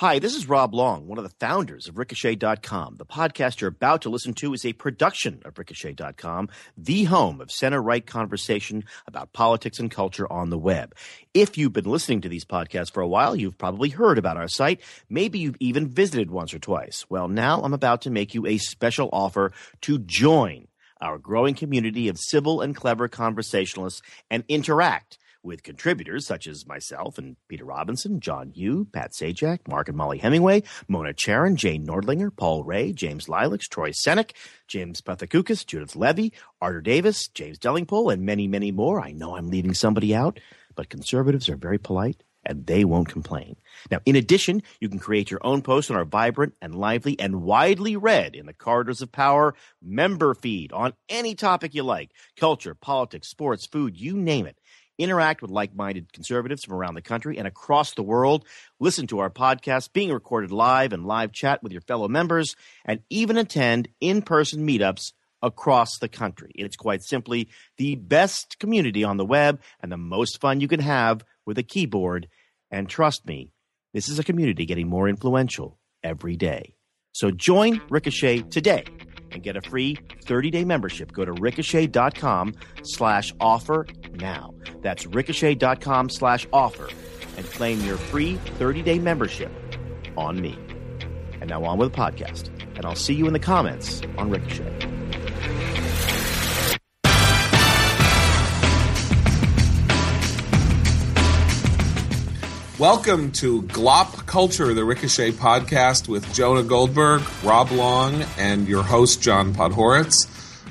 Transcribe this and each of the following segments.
Hi, this is Rob Long, one of the founders of Ricochet.com. The podcast you're about to listen to is a production of Ricochet.com, the home of center right conversation about politics and culture on the web. If you've been listening to these podcasts for a while, you've probably heard about our site. Maybe you've even visited once or twice. Well, now I'm about to make you a special offer to join our growing community of civil and clever conversationalists and interact with contributors such as myself and Peter Robinson, John Yoo, Pat Sajak, Mark and Molly Hemingway, Mona Charen, Jay Nordlinger, Paul Rahe, James Lileks, Troy Senik, James Pethokoukis, Judith Levy, Arthur Davis, James Delingpole, and many, many more. I know I'm leaving somebody out, but conservatives are very polite and they won't complain. Now, in addition, you can create your own post on our vibrant and lively and widely read in the corridors of power member feed on any topic you like culture, politics, sports, food, you name it interact with like minded conservatives from around the country and across the world, listen to our podcast being recorded live and live chat with your fellow members, and even attend in person meetups across the country. It's quite simply the best community on the web and the most fun you can have with a keyboard. And trust me, this is a community getting more influential every day. So join Ricochet today and get a free 30-day membership. Go to ricochet.com slash offer now. That's ricochet.com slash offer and claim your free 30-day membership on me. And now on with the podcast. And I'll see you in the comments on Ricochet. Welcome to Glop Culture, the Ricochet podcast with Jonah Goldberg, Rob Long, and your host, John Podhoretz.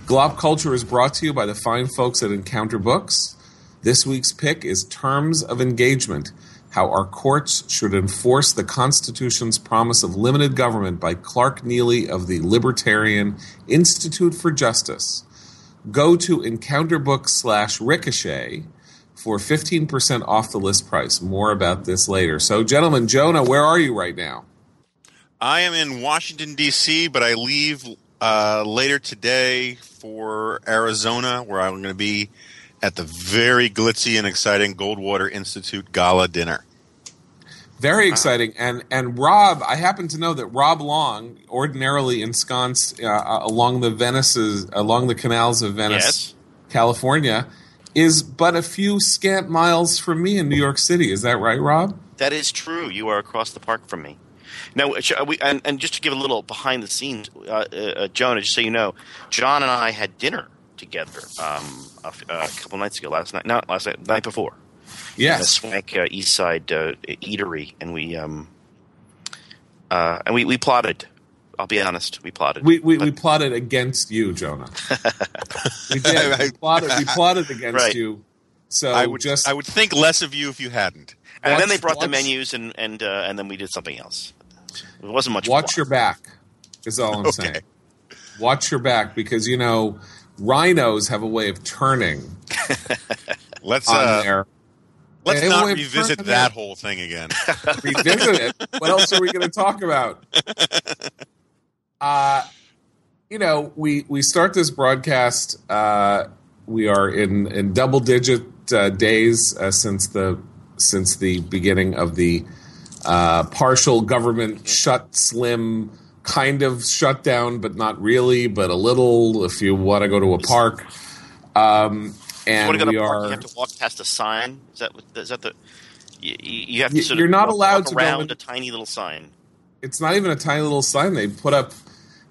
Glop Culture is brought to you by the fine folks at Encounter Books. This week's pick is Terms of Engagement How Our Courts Should Enforce the Constitution's Promise of Limited Government by Clark Neily of the Libertarian Institute for Justice. Go to encounterbooks slash ricochet for 15% off the list price. More about this later. So, gentlemen, Jonah, where are you right now? I am in Washington, D.C., but I leave uh, later today for Arizona, where I'm going to be at the very glitzy and exciting Goldwater Institute Gala dinner. Very exciting, and and Rob, I happen to know that Rob Long, ordinarily ensconced uh, along the Venice's along the canals of Venice, Yes. California, is but a few scant miles from me in New York City. Is that right, Rob? That is true. You are across the park from me. Now, uh, we, and, and just to give a little behind the scenes, uh, uh, Jonah, just so you know, John and I had dinner together um, a, f- a couple nights ago. Last night, not last night, the night before. Yes. swank uh, East Side uh, eatery, and we um, uh, and we, we plotted. I'll be honest, we plotted. We, we, But- we plotted against you, Jonah. we did. We plotted, we plotted against Right. you. So I would just I would think less of you if you hadn't. and then they brought the menus, and and uh, and then we did something else. It wasn't much. watch plot. your back. Is all I'm Okay. saying. Watch your back because you know rhinos have a way of turning Let's uh, there. let's not revisit that whole thing again. revisit it. What else are we going to talk about? Uh, you know, we we start this broadcast. Uh, we are in in double digit uh, days uh, since the since the beginning of the uh, partial government shut, slim kind of shutdown, but not really, but a little. If you want to go to a park, um, You and go we park, are. you have to walk past a sign. Is that that the? You, you have to You- sort you're of not allowed to go around in- a tiny little sign. It's not even a tiny little sign they put up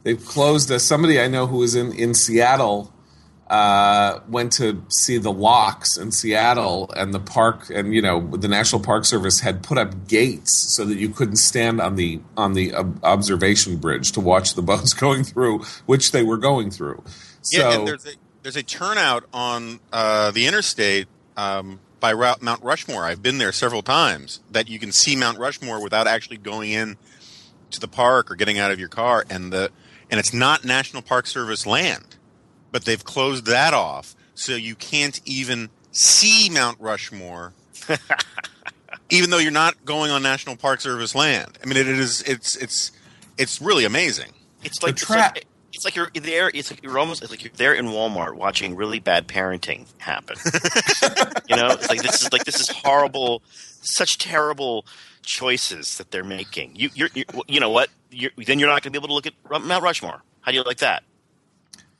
they've closed uh, somebody i know who was in, in seattle uh, went to see the locks in seattle and the park and you know the national park service had put up gates so that you couldn't stand on the on the ob- observation bridge to watch the boats going through which they were going through so yeah, and there's a there's a turnout on uh, the interstate um, by Route Mount Rushmore. I've been there several times. That you can see Mount Rushmore without actually going in to the park or getting out of your car, and the and it's not National Park Service land, but they've closed that off, so you can't even see Mount Rushmore. even though you're not going on National Park Service land, I mean, it is it's it's it's really amazing. It's like, The it's trap- like it's like you're there. It's like you're almost it's like you're there in Walmart watching really bad parenting happen. you know, it's like this is like this is horrible, such terrible choices that they're making. You, you're, you're you know what? You're, then you're not going to be able to look at Mount Rushmore. How do you like that?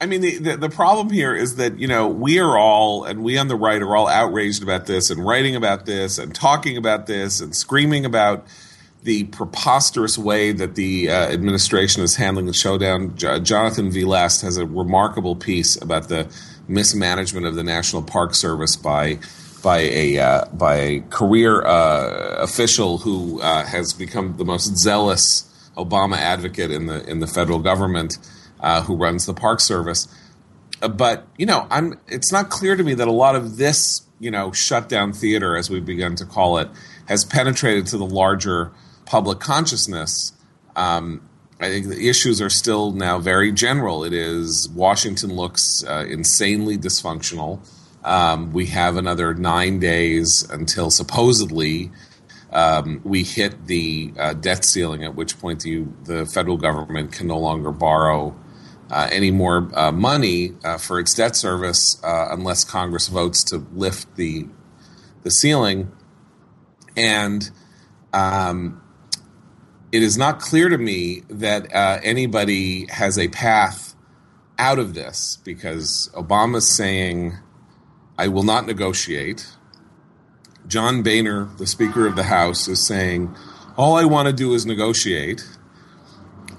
I mean, the, the, the problem here is that you know we are all, and we on the right are all outraged about this, and writing about this, and talking about this, and screaming about the preposterous way that the uh, administration is handling the showdown. J- Jonathan V. Last has a remarkable piece about the mismanagement of the National Park Service by by a uh, by a career uh, official who uh, has become the most zealous Obama advocate in the in the federal government uh, who runs the Park Service. Uh, but you know, I'm. It's not clear to me that a lot of this, you know, shutdown theater, as we've begun to call it, has penetrated to the larger public consciousness. Um, I think the issues are still now very general. It is Washington looks uh, insanely dysfunctional. Um, we have another nine days until supposedly um, we hit the uh, debt ceiling, at which point the, the federal government can no longer borrow uh, any more uh, money uh, for its debt service uh, unless Congress votes to lift the the ceiling. And um, it is not clear to me that uh, anybody has a path out of this because Obama's saying, "I will not negotiate." John Boehner, the Speaker of the House, is saying, "All I want to do is negotiate,"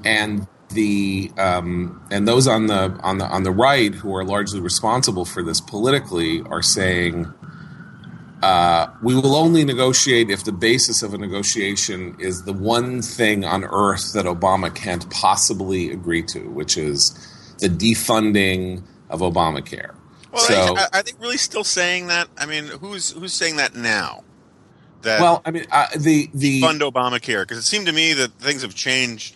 and the um, and those on the on the on the right who are largely responsible for this politically are saying uh, we will only negotiate if the basis of a negotiation is the one thing on earth that Obama can't possibly agree to, which is the defunding of Obamacare. Well, so, are, they really still saying that? I mean, who's who's saying that now? That well, I mean, uh, the the fund Obamacare because it seemed to me that things have changed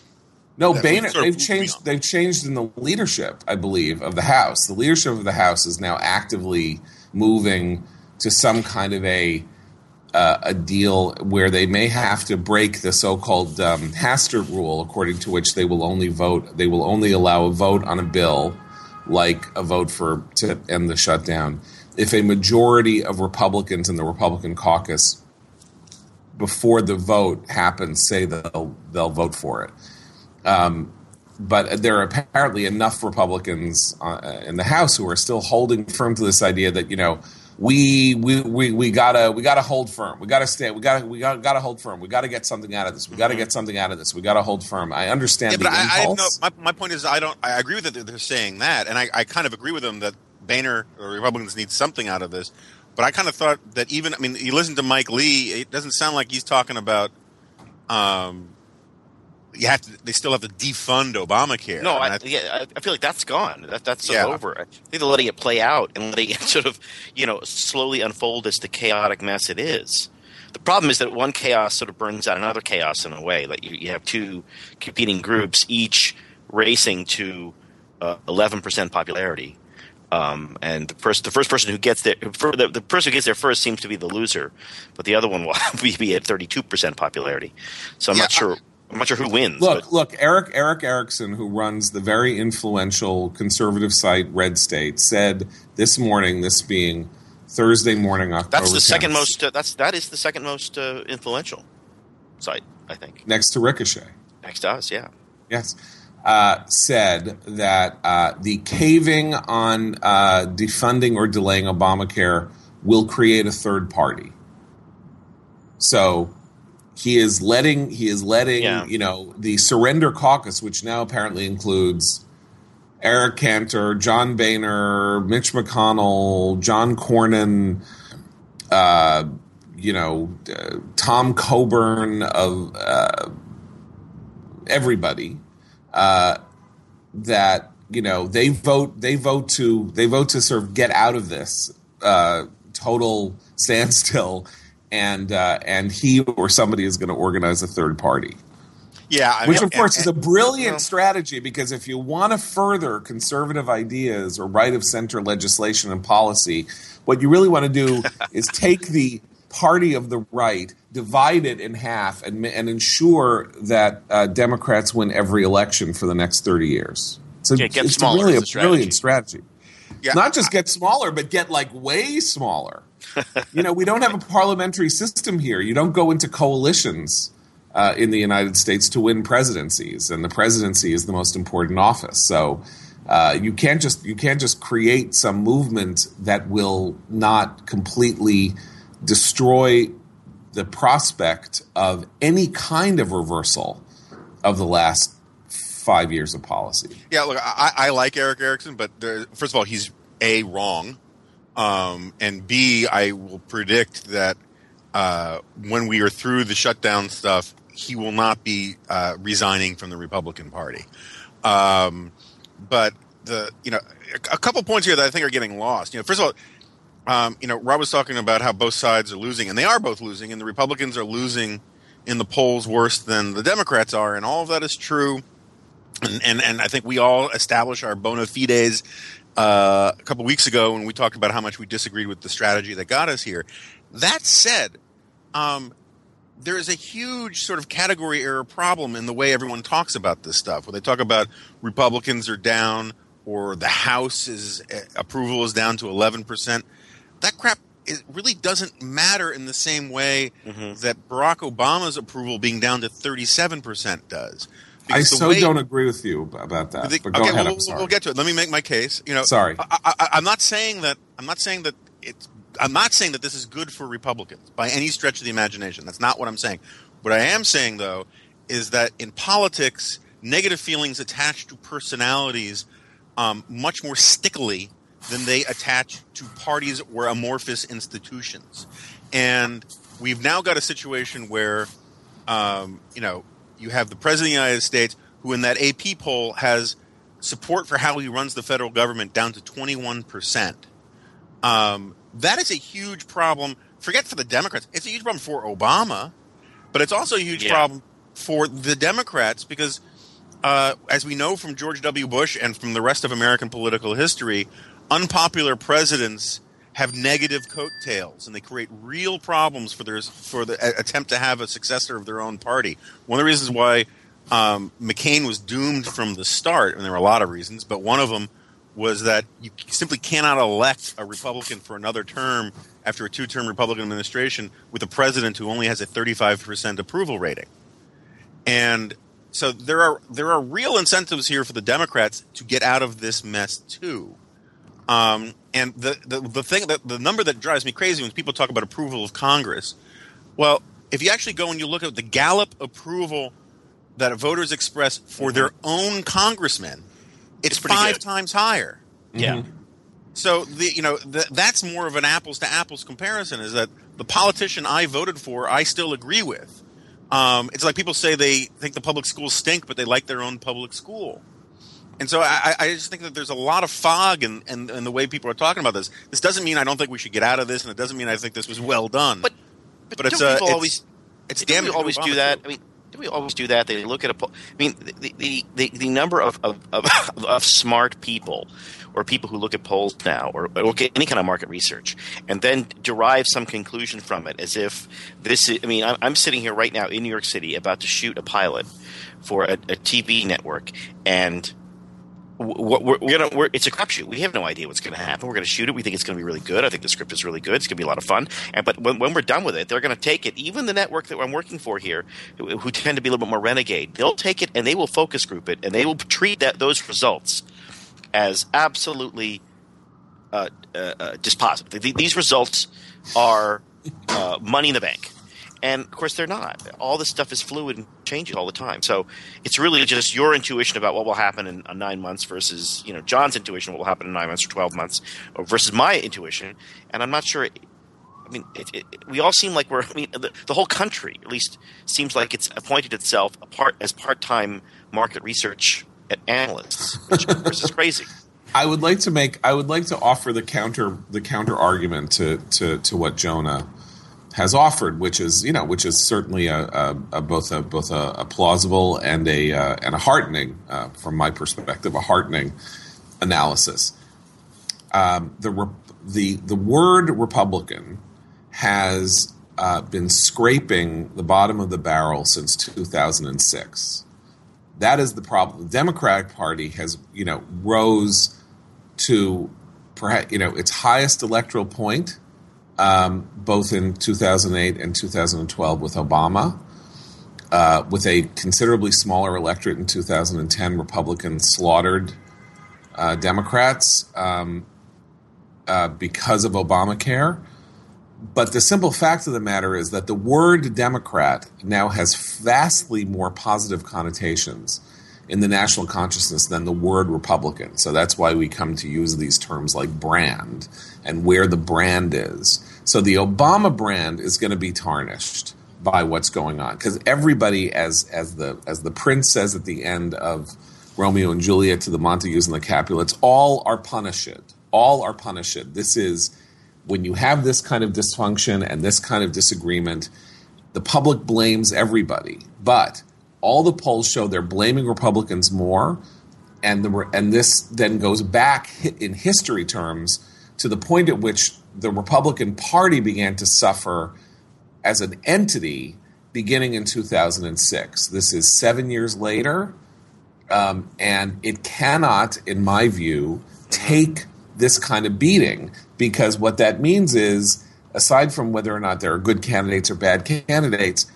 no, Boehner. They've changed. They've changed in the leadership, I believe, of the House. The leadership of the House is now actively moving to some kind of a uh, a deal where they may have to break the so-called um, Hastert rule, according to which they will only vote. They will only allow a vote on a bill, like a vote for to end the shutdown, if a majority of Republicans in the Republican caucus before the vote happens say they'll they'll vote for it. Um, but there are apparently enough Republicans uh, in the House who are still holding firm to this idea that you know we we we, we gotta we gotta hold firm. We gotta stay. We gotta we gotta, gotta hold firm. We gotta get something out of this. We gotta mm-hmm. get something out of this. We gotta hold firm. I understand. Yeah, but I, I know, my, my point is I don't. I agree with that they're saying that, and I, I kind of agree with them that Boehner or Republicans need something out of this. But I kind of thought that even I mean, you listen to Mike Lee, it doesn't sound like he's talking about um, you have to. They still have to defund Obamacare. No, I, yeah, I feel like that's gone. That, that's yeah. over. I think they're letting it play out and letting it sort of, you know, slowly unfold as the chaotic mess it is. The problem is that one chaos sort of burns out another chaos in a way. Like you, you have two competing groups, each racing to uh, eleven percent popularity. Um, and the first, the first person who gets there, the, the, person who gets there first seems to be the loser, but the other one will be at thirty-two percent popularity. So I'm yeah, not sure. I'm not sure who wins. Look, but. look, Erick Erick Erickson, who runs the very influential conservative site Red State, said this morning, this being Thursday morning, October. That's the 10th, second most. Uh, that's that is the second most uh, influential site, I think. Next to Ricochet. Next to us, yeah. Yes. Uh, said that uh, the caving on uh, defunding or delaying Obamacare will create a third party. So he is letting he is letting yeah. you know the surrender caucus which now apparently includes eric cantor john boehner mitch mcconnell john cornyn uh, you know uh, tom coburn of uh, everybody uh, that you know they vote they vote to they vote to sort of get out of this uh, total standstill and uh, and he or somebody is going to organize a third party. Yeah, I which of course is a brilliant strategy because if you want to further conservative ideas or right of center legislation and policy, what you really want to do is take the party of the right, divide it in half, and, and ensure that uh, Democrats win every election for the next thirty years. So Yeah, get it's really is a strategy. brilliant strategy. Yeah, Not just get smaller, but get like way smaller. You know, we don't have a parliamentary system here. You don't go into coalitions uh, in the United States to win presidencies, and the presidency is the most important office. So uh, you can't just you can't just create some movement that will not completely destroy the prospect of any kind of reversal of the last five years of policy. Yeah, look, I, I like Erick Erickson, but there, first of all, he's a wrong, um, and b I will predict that uh, when we are through the shutdown stuff, he will not be uh, resigning from the Republican Party. Um, but the you know a, couple points here that I think are getting lost. You know, first of all. Um, you know, Rob was talking about how both sides are losing, and they are both losing, and the Republicans are losing in the polls worse than the Democrats are, and all of that is true and, and and I think we all establish our bona fides uh, a couple weeks ago when we talked about how much we disagreed with the strategy that got us here. That said, um, there is a huge sort of category error problem in the way everyone talks about this stuff. Where they talk about Republicans are down or the House is uh, approval is down to eleven percent. That crap it really doesn't matter in the same way that Barack Obama's approval being down to thirty-seven percent does. I so way- don't agree with you about that. the- but go okay, ahead. well, we'll get to it. Let me make my case. You know, Sorry. I, I, I'm not saying that. I'm not saying that it's. I'm not saying that this is good for Republicans by any stretch of the imagination. That's not what I'm saying. What I am saying, though, is that in politics, negative feelings attached to personalities um, much more stickily than they attach to parties or amorphous institutions. And we've now got a situation where, um, you know, you have the president of the United States who, in that AP poll, has support for how he runs the federal government down to 21%. Um, that is a huge problem. Forget for the Democrats. It's a huge problem for Obama, but it's also a huge Yeah. problem for the Democrats because, uh, as we know from George W. Bush and from the rest of American political history, unpopular presidents have negative coattails and they create real problems for their for the a- attempt to have a successor of their own party. One of the reasons why um, McCain was doomed from the start, and there were a lot of reasons, but one of them was that you simply cannot elect a Republican for another term after a two-term Republican administration with a president who only has a 35% approval rating. And so there are there are real incentives here for the Democrats to get out of this mess too. Um, and the, the the thing that the number that drives me crazy when people talk about approval of Congress, well, if you actually go and you look at the Gallup approval that voters express for their own congressmen, it's, It's five good. times higher. Yeah. So the you know th- that's more of an apples to apples comparison. Is that the politician I voted for, I still agree with. Um, it's like people say they think the public schools stink, but they like their own public school. And so I, I just think that there's a lot of fog in, in, in the way people are talking about this. This doesn't mean I don't think we should get out of this, and it doesn't mean I think this was well done. But but, But it's, uh, people it's- always it's we always do that? too. I mean, do we always do that? They look at a poll. I mean, the the, the, the number of, of, of, of smart people or people who look at polls now or, or look at any kind of market research and then derive some conclusion from it as if this is, I mean, I'm, I'm sitting here right now in New York City about to shoot a pilot for a, a TV network and we're, we're, gonna we're, it's a crapshoot. We have no idea what's going to happen. We're going to shoot it. We think it's going to be really good. I think the script is really good. It's going to be a lot of fun. And but when, when we're done with it, they're going to take it. Even the network that I'm working for here, who, who tend to be a little bit more renegade, they'll take it and they will focus group it and they will treat that those results as absolutely uh, uh, uh, dispositive. Th- These results are uh, money in the bank. And of course, they're not. All this stuff is fluid and changing all the time. So it's really just your intuition about what will happen in uh, nine months versus you know John's intuition what will happen in nine months or twelve months, or versus my intuition. And I'm not sure. I mean, it, it, we all seem like we're. I mean, the, the whole country at least seems like it's appointed itself as part-time market research analysts, which of course is crazy. I would like to make. I would like to offer the counter the counter argument to to, to what Jonah has offered, which is you know which is certainly a, a, a both a both a, a plausible and a uh, and a heartening uh, from my perspective a heartening analysis. Um, the re- the the word Republican has uh, been scraping the bottom of the barrel since 2006 That is the problem. The Democratic Party has, you know, rose to perhaps, you know, its highest electoral point, um, both in 2008 and 2012 with Obama. Uh, with a considerably smaller electorate in 2010, Republicans slaughtered uh, Democrats um, uh, because of Obamacare. But the simple fact of the matter is that the word Democrat now has vastly more positive connotations in the national consciousness than the word Republican. So that's why we come to use these terms like brand and where the brand is. So the Obama brand is going to be tarnished by what's going on because everybody, as as the as the prince says at the end of Romeo and Juliet to the Montagues and the Capulets, all are punished. All are punished. This is when you have this kind of dysfunction and this kind of disagreement, the public blames everybody. But all the polls show they're blaming Republicans more, and the and this then goes back in history terms to the point at which the Republican Party began to suffer as an entity beginning in 2006. This is seven years later, um, and it cannot, in my view, take this kind of beating because what that means is, aside from whether or not there are good candidates or bad candidates,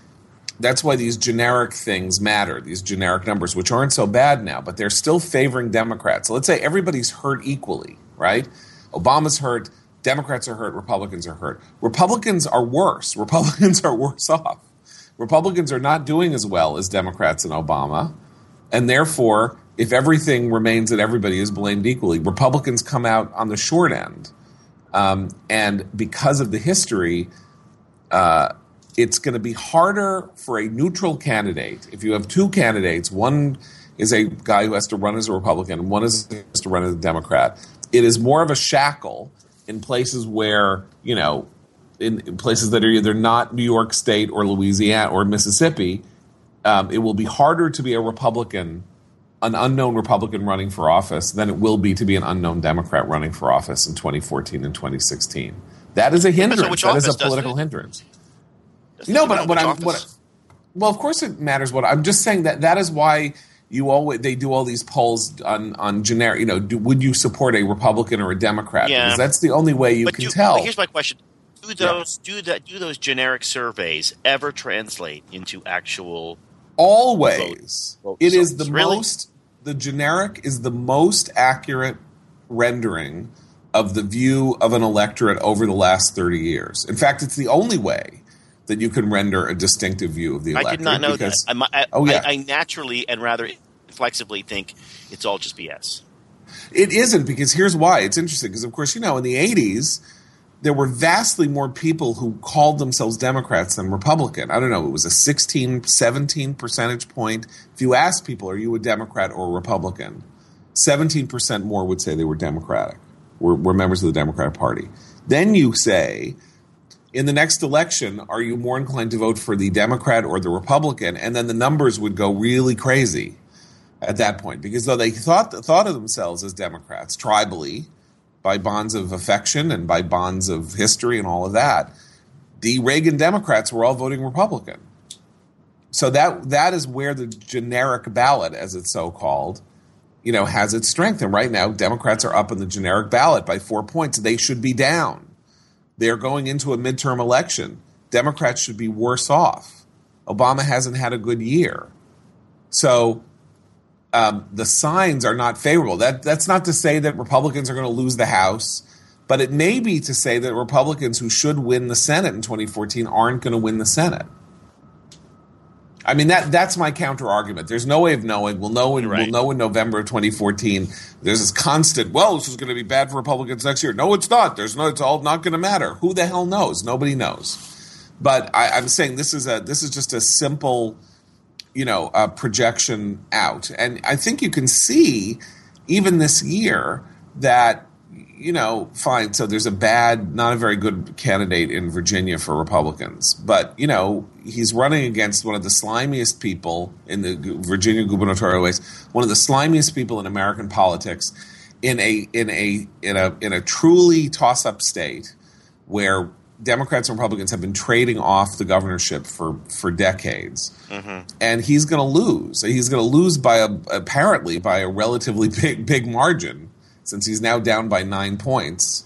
that's why these generic things matter, these generic numbers, which aren't so bad now, but they're still favoring Democrats. So let's say everybody's hurt equally, right? Obama's hurt, Democrats are hurt, Republicans are hurt. Republicans are worse. Republicans are worse off. Republicans are not doing as well as Democrats and Obama. And therefore, if everything remains that everybody is blamed equally, Republicans come out on the short end. Um, and because of the history, uh, it's going to be harder for a neutral candidate. If you have two candidates, one is a guy who has to run as a Republican, one is has to run as a Democrat. It is more of a shackle in places where you know, in, in places that are either not New York State or Louisiana or Mississippi. Um, it will be harder to be a Republican, an unknown Republican running for office, than it will be to be an unknown Democrat running for office in 2014 and 2016. That is a hindrance. That is a political hindrance. No, but what I'm what. Well, of course it matters. What I'm just saying that that is why you always they do all these polls on on generic. You know, do, would you support a Republican or a Democrat? Yeah. Because that's the only way you But can do- tell. but here's my question: Do those do that do those generic surveys ever translate into actual? always vote it is the results. Really? most the generic is the most accurate rendering of the view of an electorate over the last 30 years in fact it's the only way that you can render a distinctive view of the electorate. I did not know that. I'm- I, Oh, yeah. I, I naturally and rather flexibly think it's all just BS. It isn't because here's why. It's interesting because, of course, you know, in the 80s, there were vastly more people who called themselves Democrats than Republican. I don't know. It was a 16, 17 percentage point. If you ask people, are you a Democrat or a Republican? 17% more would say they were Democratic, were, were members of the Democratic Party. Then you say, in the next election, are you more inclined to vote for the Democrat or the Republican? And then the numbers would go really crazy at that point because though they thought thought of themselves as Democrats tribally by bonds of affection and by bonds of history and all of that, the Reagan Democrats were all voting Republican. So that that is where the generic ballot, as it's so called, you know, has its strength. And right now, Democrats are up in the generic ballot by four points. They should be down. They're going into a midterm election. Democrats should be worse off. Obama hasn't had a good year. So um, the signs are not favorable. That that's not to say that Republicans are going to lose the House, but it may be to say that Republicans who should win the Senate in 2014 aren't going to win the Senate. I mean that that's my counter argument. There's no way of knowing. We'll know in Right. we'll know in November of 2014. There's this constant. Well, this is going to be bad for Republicans next year. No, it's not. There's no. It's all not going to matter. Who the hell knows? Nobody knows. But I, I'm saying this is a this is just a simple you know uh, projection out and i think you can see even this year that you know fine so there's a bad not a very good candidate in virginia for republicans but you know he's running against one of the slimiest people in the virginia gubernatorial race one of the slimiest people in american politics in a in a in a in a truly toss up state where Democrats and Republicans have been trading off the governorship for for decades, Mm-hmm. and he's going to lose. He's going to lose by a apparently by a relatively big big margin since he's now down by nine points,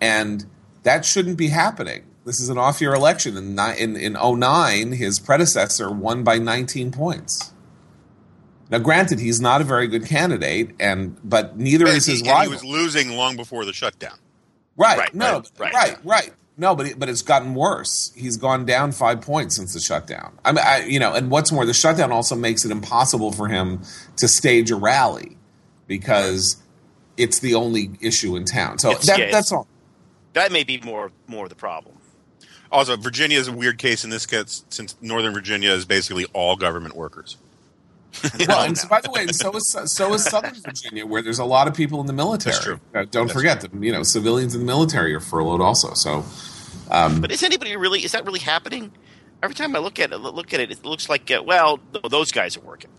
and that shouldn't be happening. This is an off year election. In, in, in 09, his predecessor won by 19 points. Now, granted, he's not a very good candidate, and but neither is his he rival. was losing long before the shutdown. right, Right, no, right, right. right, right. No, but it, but it's gotten worse. He's gone down five points since the shutdown. I mean, I, you know, and what's more, the shutdown also makes it impossible for him to stage a rally because it's the only issue in town. So that, yeah, that's all. That may be more more the problem. Also, Virginia is a weird case in this case since Northern Virginia is basically all government workers. Well, and so, by the way, so is so is Southern Virginia, where there's a lot of people in the military. That's true. Uh, don't That's forget that you know civilians in the military are furloughed also. So But is anybody really? Is that really happening? Every time I look at it, look at it, it looks like uh, well, th- those guys are working.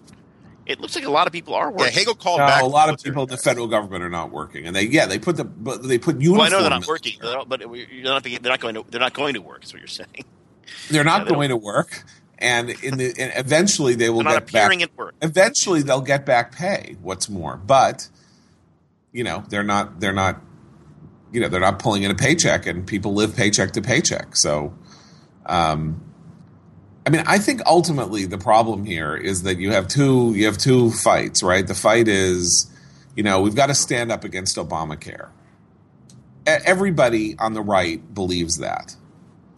It looks like a lot of people are Yeah, working. Hagel called no, back. a lot of people in the federal government are not working, and they yeah they put the but they put uniform. well, I know they're not working, but you're not, they're not going to. They're not going to work. Is what you're saying. They're Yeah, not they going to work, and in the and eventually they will They're not get back. at work. Eventually they'll get back pay. What's more, but you know they're not they're not you know they're not pulling in a paycheck, and people live paycheck to paycheck. So, um, I mean, I think ultimately the problem here is that you have two you have two fights, right? The fight is, you know, we've got to stand up against Obamacare. Everybody on the right believes that.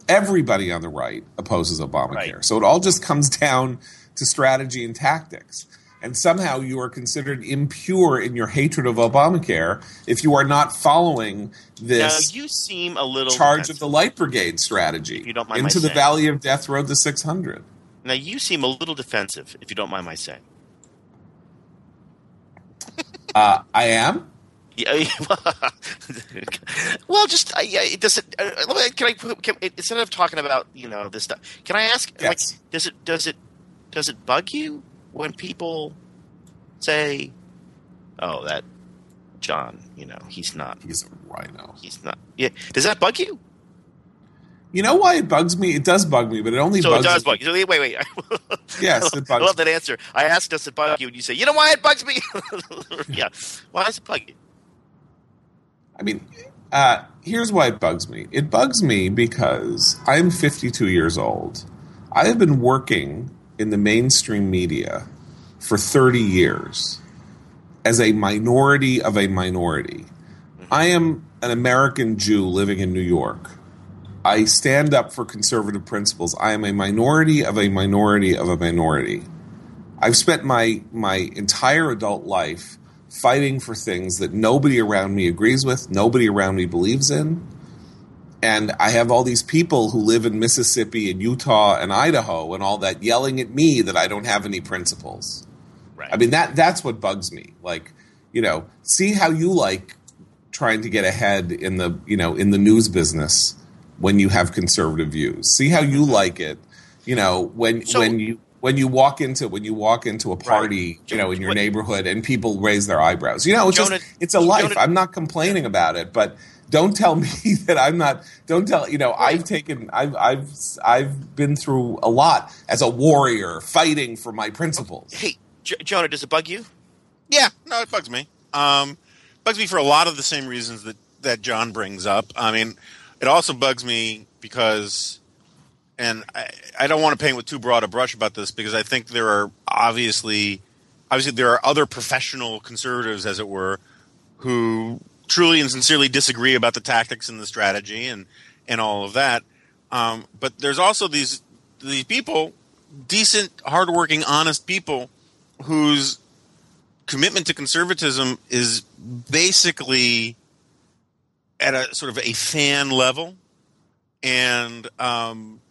Everybody on the right opposes Obamacare. Right. So it all just comes down to strategy and tactics. And somehow you are considered impure in your hatred of Obamacare if you are not following this. Now you seem a little charge of the light brigade strategy If you don't mind into the saying. valley of death road to 600 Now you seem a little defensive, if you don't mind my saying. uh, i am Yeah, well, just uh, yeah. It does it. Uh, can I put- can, instead of talking about you know this stuff? Can I ask? Yes. Like, does it does it does it bug you when people say, "Oh, that John, you know, he's not. he's a rhino He's not." Yeah. Does that bug you? you know why it bugs me it does bug me but it only So it bugs does bug you. Wait, wait. Yes, it bugs I love that answer. I asked, "Does it bug you?" And you say, "You know why it bugs me?" yeah. Why does it bug you? I mean, uh, here's why it bugs me. It bugs me because I'm 52 years old. I have been working in the mainstream media for 30 years as a minority of a minority. Mm-hmm. I am an American Jew living in New York. I stand up for conservative principles. I am a minority of a minority of a minority. I've spent my my entire adult life fighting for things that nobody around me agrees with, nobody around me believes in. And I have all these people who live in Mississippi and Utah and Idaho and all that yelling at me that I don't have any principles. Right. I mean that that's what bugs me. Like, you know, see how you like trying to get ahead in the, you know, in the news business when you have conservative views. See how you like it, you know, when So- when you when you walk into when you walk into a party, you know, in your What- neighborhood and people raise their eyebrows. You know, it's Jonah- just it's a life. Jonah- I'm not complaining about it, but don't tell me that I'm not don't tell, you know, I've taken I've I've I've been through a lot as a warrior fighting for my principles. Hey, J- Jonah, does it bug you? Yeah, no, it bugs me. Um, bugs me for a lot of the same reasons that that John brings up. I mean, it also bugs me because, and I, I don't want to paint with too broad a brush about this because I think there are obviously, obviously there are other professional conservatives, as it were, who truly and sincerely disagree about the tactics and the strategy and and all of that. Um, but there's also these these people, decent, hardworking, honest people, whose commitment to conservatism is basically at a sort of a fan level, and um,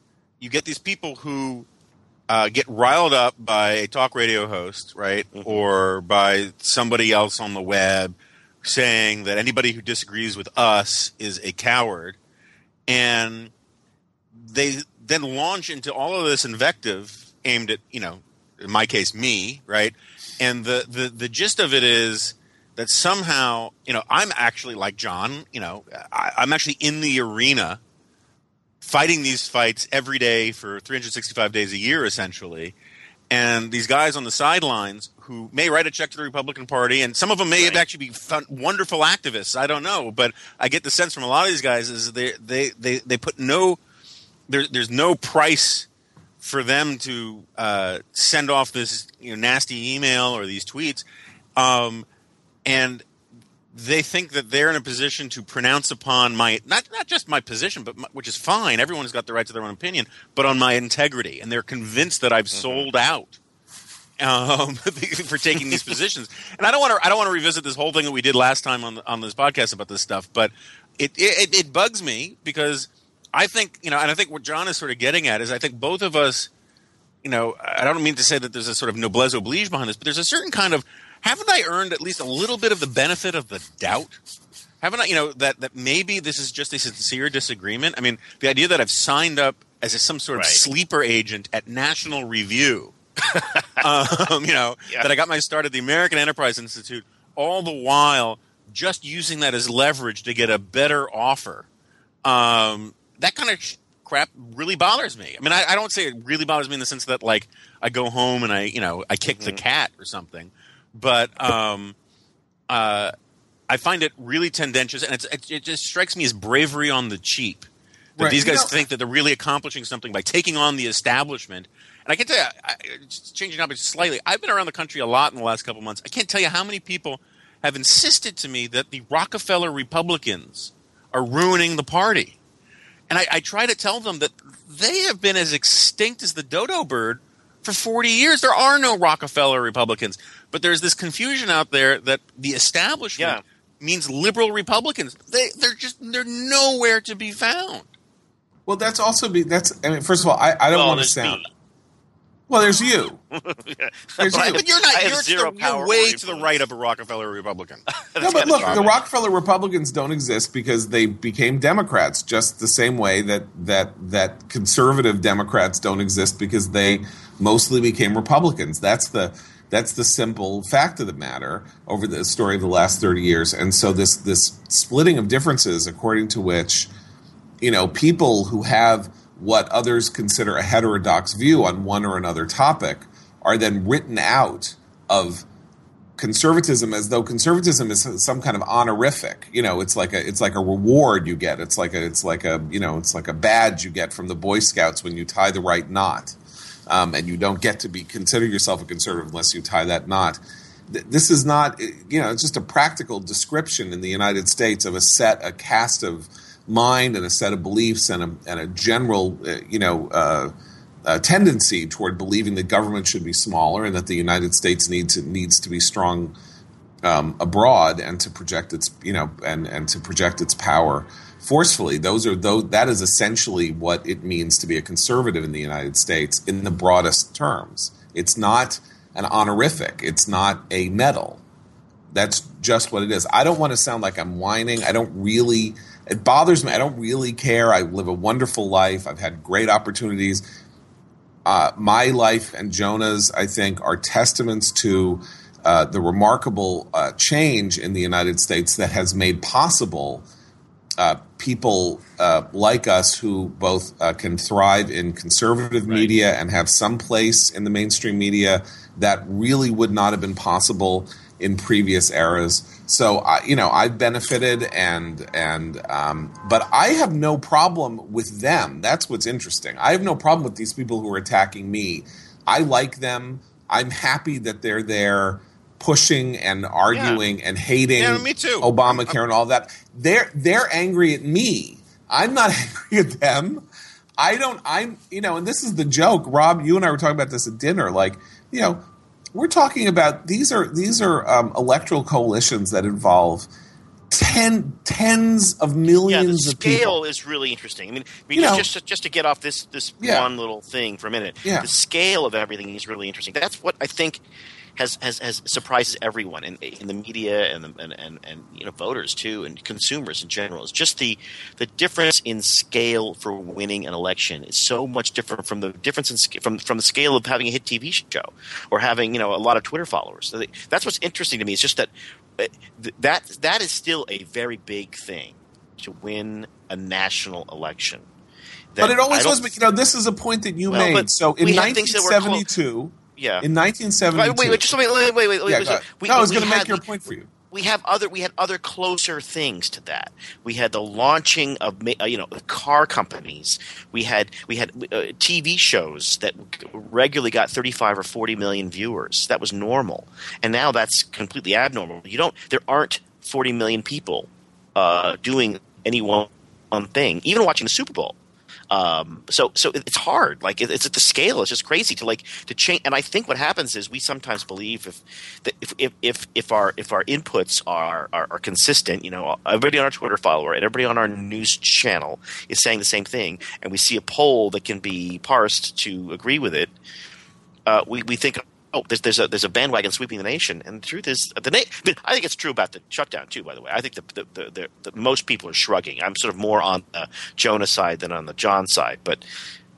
you get these people who uh, get riled up by a talk radio host, right, or by somebody else on the web saying that anybody who disagrees with us is a coward, and they then launch into all of this invective aimed at you know, in my case, me, right, and the the the gist of it is that somehow you know I'm actually like John, you know, I, I'm actually in the arena fighting these fights every day for 365 days a year, essentially. And these guys on the sidelines who may write a check to the Republican Party, and some of them may Right. actually be fun, wonderful activists. I don't know, but I get the sense from a lot of these guys is they they they, they put no there, there's no price for them to uh, send off this you know, nasty email or these tweets, um, and they think that they're in a position to pronounce upon my not not just my position, but my, which is fine. Everyone's got the right to their own opinion, but on my integrity, and they're convinced that I've sold out um, for taking these positions. And I don't want to I don't want to revisit this whole thing that we did last time on on this podcast about this stuff, but it, it it bugs me because I think you know, and I think what John is sort of getting at is I think both of us, you know, I don't mean to say that there's a sort of noblesse oblige behind this, but there's a certain kind of haven't I earned at least a little bit of the benefit of the doubt? Haven't I, you know, that that maybe this is just a sincere disagreement? I mean, the idea that I've signed up as a, some sort of Right. sleeper agent at National Review, um, you know, Yeah. that I got my start at the American Enterprise Institute, all the while just using that as leverage to get a better offer. Um, that kind of sh- crap really bothers me. I mean, I, I don't say it really bothers me in the sense that like I go home and I, you know, I kick the cat or something, but um, uh, I find it really tendentious, and it's, it, it just strikes me as bravery on the cheap. That Right. these You guys know- think that they're really accomplishing something by taking on the establishment. And I can tell you, I, changing topics slightly, I've been around the country a lot in the last couple months. I can't tell you how many people have insisted to me that the Rockefeller Republicans are ruining the party. And I, I try to tell them that they have been as extinct as the dodo bird for 40 years. There are no Rockefeller Republicans. But there's this confusion out there that the establishment Yeah. means liberal Republicans. They, they're just, they're nowhere to be found. Well, that's also be that's. I mean, first of all, I, I don't Well, want to sound. me. Well, there's you. There's But you. But you're not, I you're, zero you're way to the right of a Rockefeller Republican. No, but look, the. Rockefeller Republicans don't exist because they became Democrats, just the same way that that that conservative Democrats don't exist because they mostly became Republicans. That's the that's the simple fact of the matter over the story of the last thirty years. And so this this splitting of differences, according to which you know people who have what others consider a heterodox view on one or another topic are then written out of conservatism as though conservatism is some kind of honorific. You know it's like a it's like a reward you get. It's like a it's like a you know it's like a badge you get from the boy scouts when you tie the right knot. Um, and you don't get to be consider yourself a conservative unless you tie that knot. This is not you know it's just a practical description in the united states of a set a cast of mind and a set of beliefs and a, and a general uh, you know uh, uh, tendency toward believing that government should be smaller and that the United States needs needs to be strong um, abroad and to project its you know and and to project its power forcefully. Those are those that is essentially what it means to be a conservative in the United States in the broadest terms. It's not an honorific. It's not a medal. That's just what it is. I don't want to sound like I'm whining. I don't really. It bothers me. I don't really care. I live a wonderful life. I've had great opportunities uh, my life and Jonah's, I think, are testaments to uh, the remarkable uh, change in the United States that has made possible uh, people uh, like us who both uh, can thrive in conservative media and have some place in the mainstream media that really would not have been possible in previous eras. So, I you know, I've benefited, and and um, but I have no problem with them. That's what's interesting. I have no problem with these people who are attacking me. I like them. I'm happy that they're there pushing and arguing and hating Yeah, me too. Obamacare and all that. They're they're angry at me. I'm not angry at them. I don't. I'm you know, and this is the joke. Rob, you and I were talking about this at dinner. Like you know, we're talking about these are these are um, electoral coalitions that involve ten tens of Yeah, millions of people. scale is really interesting. I mean, I mean just, just just to get off this this Yeah. one little thing for a minute, Yeah. the scale of everything is really interesting. That's what I think has has, has surprises everyone in, in the media and, the, and and and you know voters too and consumers in general. It's just the the difference in scale for winning an election is so much different from the difference in from from the scale of having a hit TV show or having you know a lot of Twitter followers. So That's what's interesting to me. It's just that uh, that that is still a very big thing to win a national election. but it always was. But you know, this is a point that you Well, made. So in we have things that were clo- 1972, Yeah. in 1972, Wait, wait, just wait, wait, wait, wait. yeah, wait. We- no, I was going to make your point for you. we have other we had other closer things to that. We had the launching of uh, you know car companies. We had we had uh, TV shows that regularly got 35 or 40 million viewers. That was normal. And now that's completely abnormal. You don't there aren't 40 million people uh, doing any one, one thing, even watching the Super Bowl. Um, so so it's hard. Like it, it's at the scale. It's just crazy to like to change. And I think what happens is we sometimes believe if if if if, if our if our inputs are, are are consistent, you know, everybody on our Twitter follower and everybody on our news channel is saying the same thing, and we see a poll that can be parsed to agree with it. Uh, we we think. Oh, there's, there's a there's a bandwagon sweeping the nation, and the truth is, the na- I, mean, I think it's true about the shutdown too. By the way, I think the the, the, the, most people are shrugging. I'm sort of more on the Jonah side than on the John side, but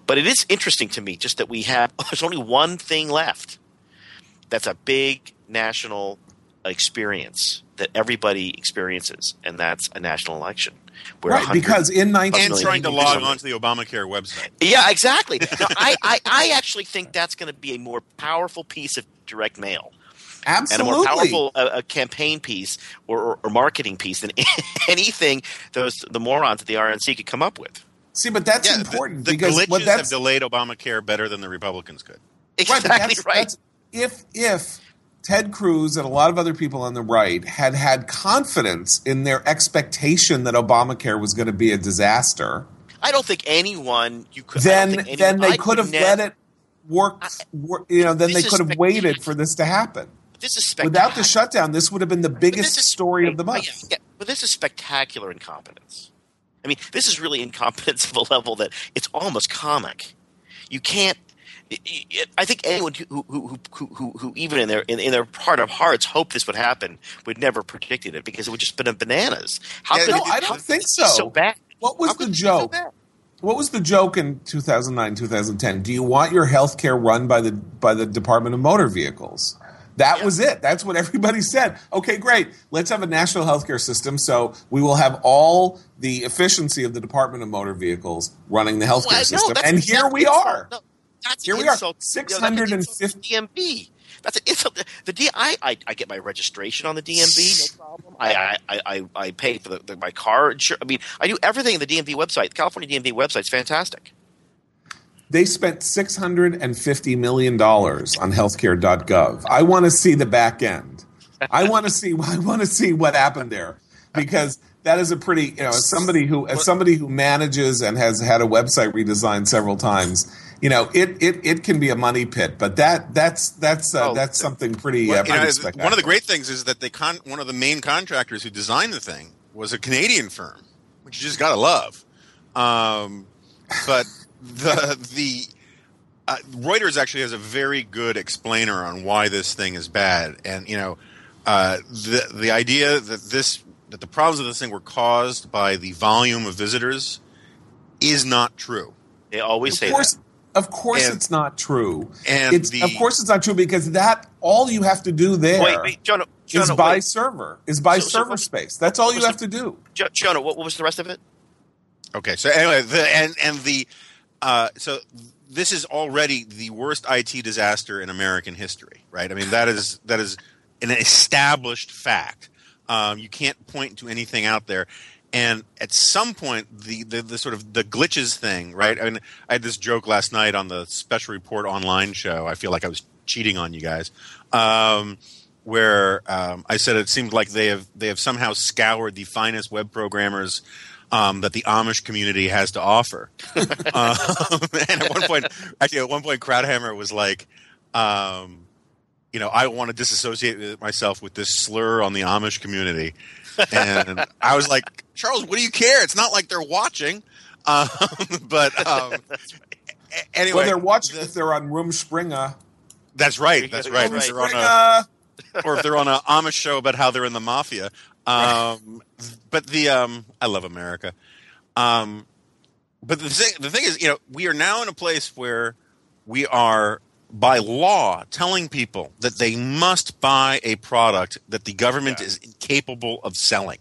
but it is interesting to me just that we have there's only one thing left that's a big national experience that everybody experiences, and that's a national election. Where Right, because in and trying to log onto the Obamacare website. yeah, exactly. Now, I, I, I actually think that's going to be a more powerful piece of direct mail Absolutely. and a more powerful uh, a campaign piece or, or, or marketing piece than anything those the morons at the RNC could come up with. see, but that's Yeah, important the, because glitches what have delayed Obamacare better than the Republicans could. right, Exactly that's, right. that's if if Ted Cruz and a lot of other people on the right had had confidence in their expectation that Obamacare was going to be a disaster, I don't think anyone you could. Then think then they I could have let it work. wor- You know, then they could have waited for this to happen. This is Without the shutdown, this would have been the biggest is- story of the month. yeah, yeah, but this is spectacular incompetence. I mean, this is really incompetence of a level that it's almost comic. You can't. I think anyone who, who, who, who, who even in their in, in their heart of hearts hoped this would happen would never predicted it because it would just been a bananas. How Yeah, could no, it, I don't think so. So bad. What was How the so joke? What was the joke in 2009, 2010? Do you want your health care run by the by the Department of Motor Vehicles? That was it. That's what everybody said. Okay, great. Let's have a national healthcare system so we will have all the efficiency of the Department of Motor Vehicles running the healthcare Well, system. that's- and here we are. No, that's Here we are. insult. You know, that's an insult to 650 the DMV. That's an insult. The D, I, I, I get my registration on the DMV, no problem. I, I, I, I, pay for the, the, my car insurance. I mean, I do everything in the DMV website. The California DMV website's fantastic. They spent $650 million on healthcare.gov. I want to see the back end. I want to see I want to see what happened there because that is a pretty, you know, as somebody who as somebody who manages and has had a website redesigned several times, you know, it it, it can be a money pit, but that that's that's uh, Oh, that's something pretty, Well, uh, you know, one of the great things is that they con- one of the main contractors who designed the thing was a Canadian firm, which you just gotta love. Um, but the the uh, Reuters actually has a very good explainer on why this thing is bad, and you know, uh, the the idea that this that the problems of this thing were caused by the volume of visitors is not true. They always Of say course, that. Of course, And- it's not true. and it's, the- of course, it's not true because that all you have to do there Wait, wait, Jonah, is buy wait. server, is buy So- so server what- space. That's all you so- have to do. Jo- Jonah, what, what was the rest of it? Okay, so anyway, the, and and the uh, so this is already the worst IT disaster in American history, right? I mean that is that is an established fact. Um, you can't point to anything out there. And at some point, the, the, the sort of the glitches thing, right? I mean, I had this joke last night on the Special Report Online show. I feel like I was cheating on you guys, um, where um, I said it seemed like they have they have somehow scoured the finest web programmers um, that the Amish community has to offer. um, and at one point, actually, at one point, Krauthammer was like, um, you know, I want to disassociate myself with this slur on the Amish community. And I was like, Charles, what do you care? It's not like they're watching. Um, but um, a- anyway, well, they're watching the- if they're on Rumspringa. that's right. That's right. Right. If they're on a, or if they're on an Amish show about how they're in the mafia. Um, but the um, I love America. Um, but the thing, the thing is, you know, we are now in a place where we are by law telling people that they must buy a product that the government is incapable of selling,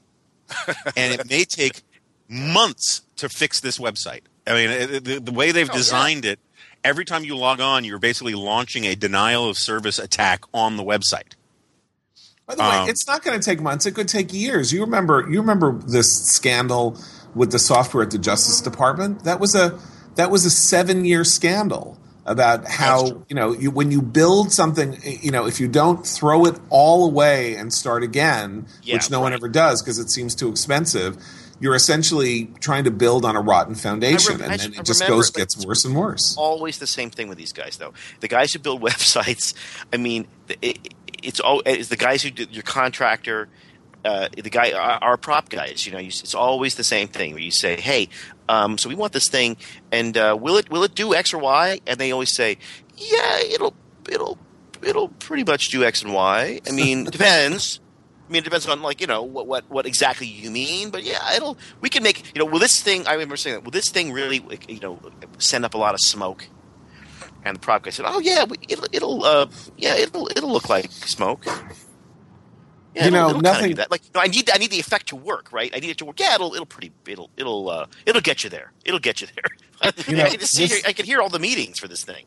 and it may take months to fix this website. I mean, it, the, the way they've Oh, yeah. designed it, every time you log on, you're basically launching a denial of service attack on the website. By the way, Um, it's not going to take months. It could take years. You remember? You remember this scandal with the software at the Justice Department? That was a that was a seven year scandal about how you know you, when you build something, you know, if you don't throw it all away and start again, Yeah, which no one ever does because it seems too expensive. You're essentially trying to build on a rotten foundation, I and then it just remember, goes gets worse and worse. always the same thing with these guys, though. The guys who build websites, I mean, it, it's all it's the guys who do your contractor, uh, the guy, our, our prop guys. You know, you, it's always the same thing where you say, "Hey, um, so we want this thing, and uh, will it will it do X or Y?" And they always say, "Yeah, it'll it'll it'll pretty much do X and Y." I mean, it depends. I mean, it depends on like you know what what what exactly you mean, but yeah, it'll we can make you know. Will this thing? I remember saying that. Will this thing really you know send up a lot of smoke? And the prop guy said, "Oh yeah, it'll it'll uh, yeah it'll it'll look like smoke." Yeah, You know, nothing- do that. Like, no, I need I need the effect to work, right? I need it to work. Yeah, it'll it'll pretty it'll it'll uh, it'll get you there. It'll get you there. You know, I can see, this- I can hear all the meetings for this thing.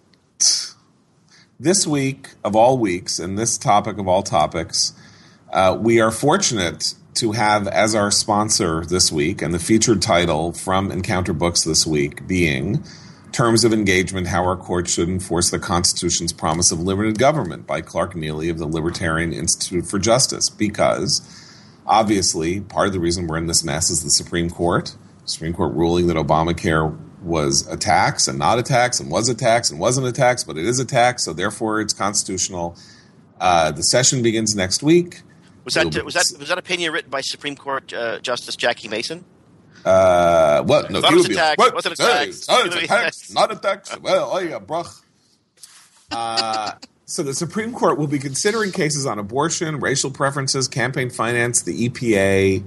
this week of all weeks and this topic of all topics, uh, we are fortunate to have as our sponsor this week and the featured title from Encounter Books this week being Terms of Engagement How Our Courts Should Enforce the Constitution's Promise of Limited Government by Clark Neily of the Libertarian Institute for Justice. Because obviously, part of the reason we're in this mess is the Supreme Court. Supreme Court ruling that Obamacare was a tax and not a tax and was a tax and wasn't a tax, but it is a tax, so therefore it's constitutional. Uh, the session begins next week. Was that was that was that opinion written by Supreme Court uh, Justice Jackie Mason? Uh, what? No, Thought it he would be like, what? Wasn't a Hey, tax. it's not It's a gonna be tax, tax. not a tax. Well, oh yeah, bruh. Uh, so the Supreme Court will be considering cases on abortion, racial preferences, campaign finance, the EPA.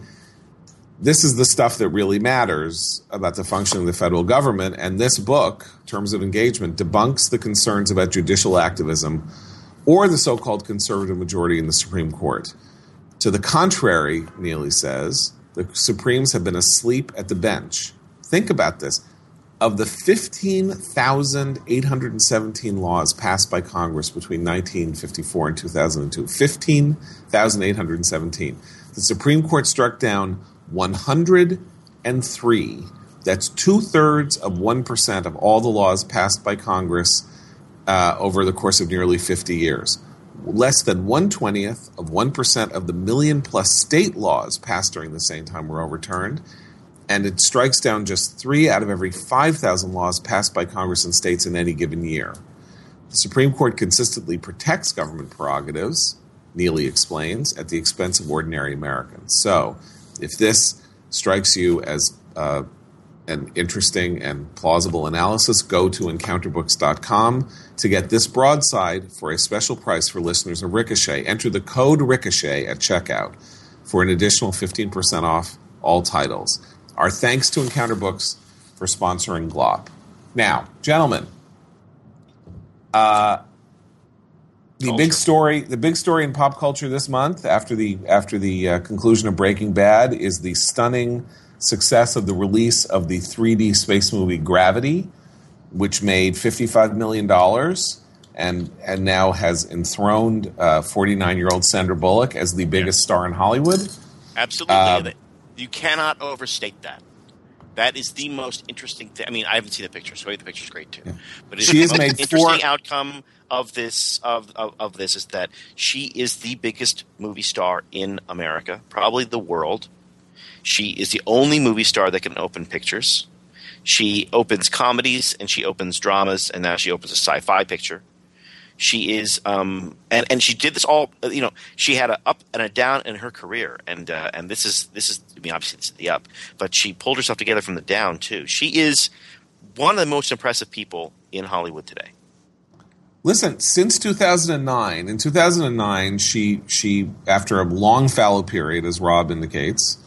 This is the stuff that really matters about the functioning of the federal government. And this book, Terms of Engagement, debunks the concerns about judicial activism or the so called conservative majority in the Supreme Court. To the contrary, Neily says, the Supremes have been asleep at the bench. Think about this. Of the 15,817 laws passed by Congress between 1954 and 2002, 15,817, the Supreme Court struck down 103. That's two thirds of 1% of all the laws passed by Congress uh, over the course of nearly 50 years. Less than 120th of 1% of the million plus state laws passed during the same time were overturned. And it strikes down just three out of every 5,000 laws passed by Congress and states in any given year. The Supreme Court consistently protects government prerogatives, Neily explains, at the expense of ordinary Americans. So, if this strikes you as uh, an interesting and plausible analysis, go to encounterbooks.com to get this broadside for a special price for listeners of Ricochet. Enter the code Ricochet at checkout for an additional 15% off all titles. Our thanks to Encounter Books for sponsoring Glop. Now, gentlemen, uh, the Culture. big story, the big story in pop culture this month, after the after the uh, conclusion of Breaking Bad, is the stunning success of the release of the 3D space movie Gravity, which made 55 million dollars. And, and now has enthroned 49 year old Sandra Bullock as the biggest star in Hollywood. Absolutely, Um, you cannot overstate that. That is the most interesting thing. I mean, I haven't seen the picture, so maybe the picture's great too. But it's She the made interesting four- outcome of this of, of of this is that she is the biggest movie star in America, probably the world. She is the only movie star that can open pictures. She opens comedies and she opens dramas, and now she opens a sci-fi picture. She is, um, and and she did this all. You know, she had a up and a down in her career, and uh, and this is this is. I mean, obviously this is the up, but she pulled herself together from the down too. She is one of the most impressive people in Hollywood today. Listen, since 2009, in 2009, she she after a long fallow period, as Rob indicates,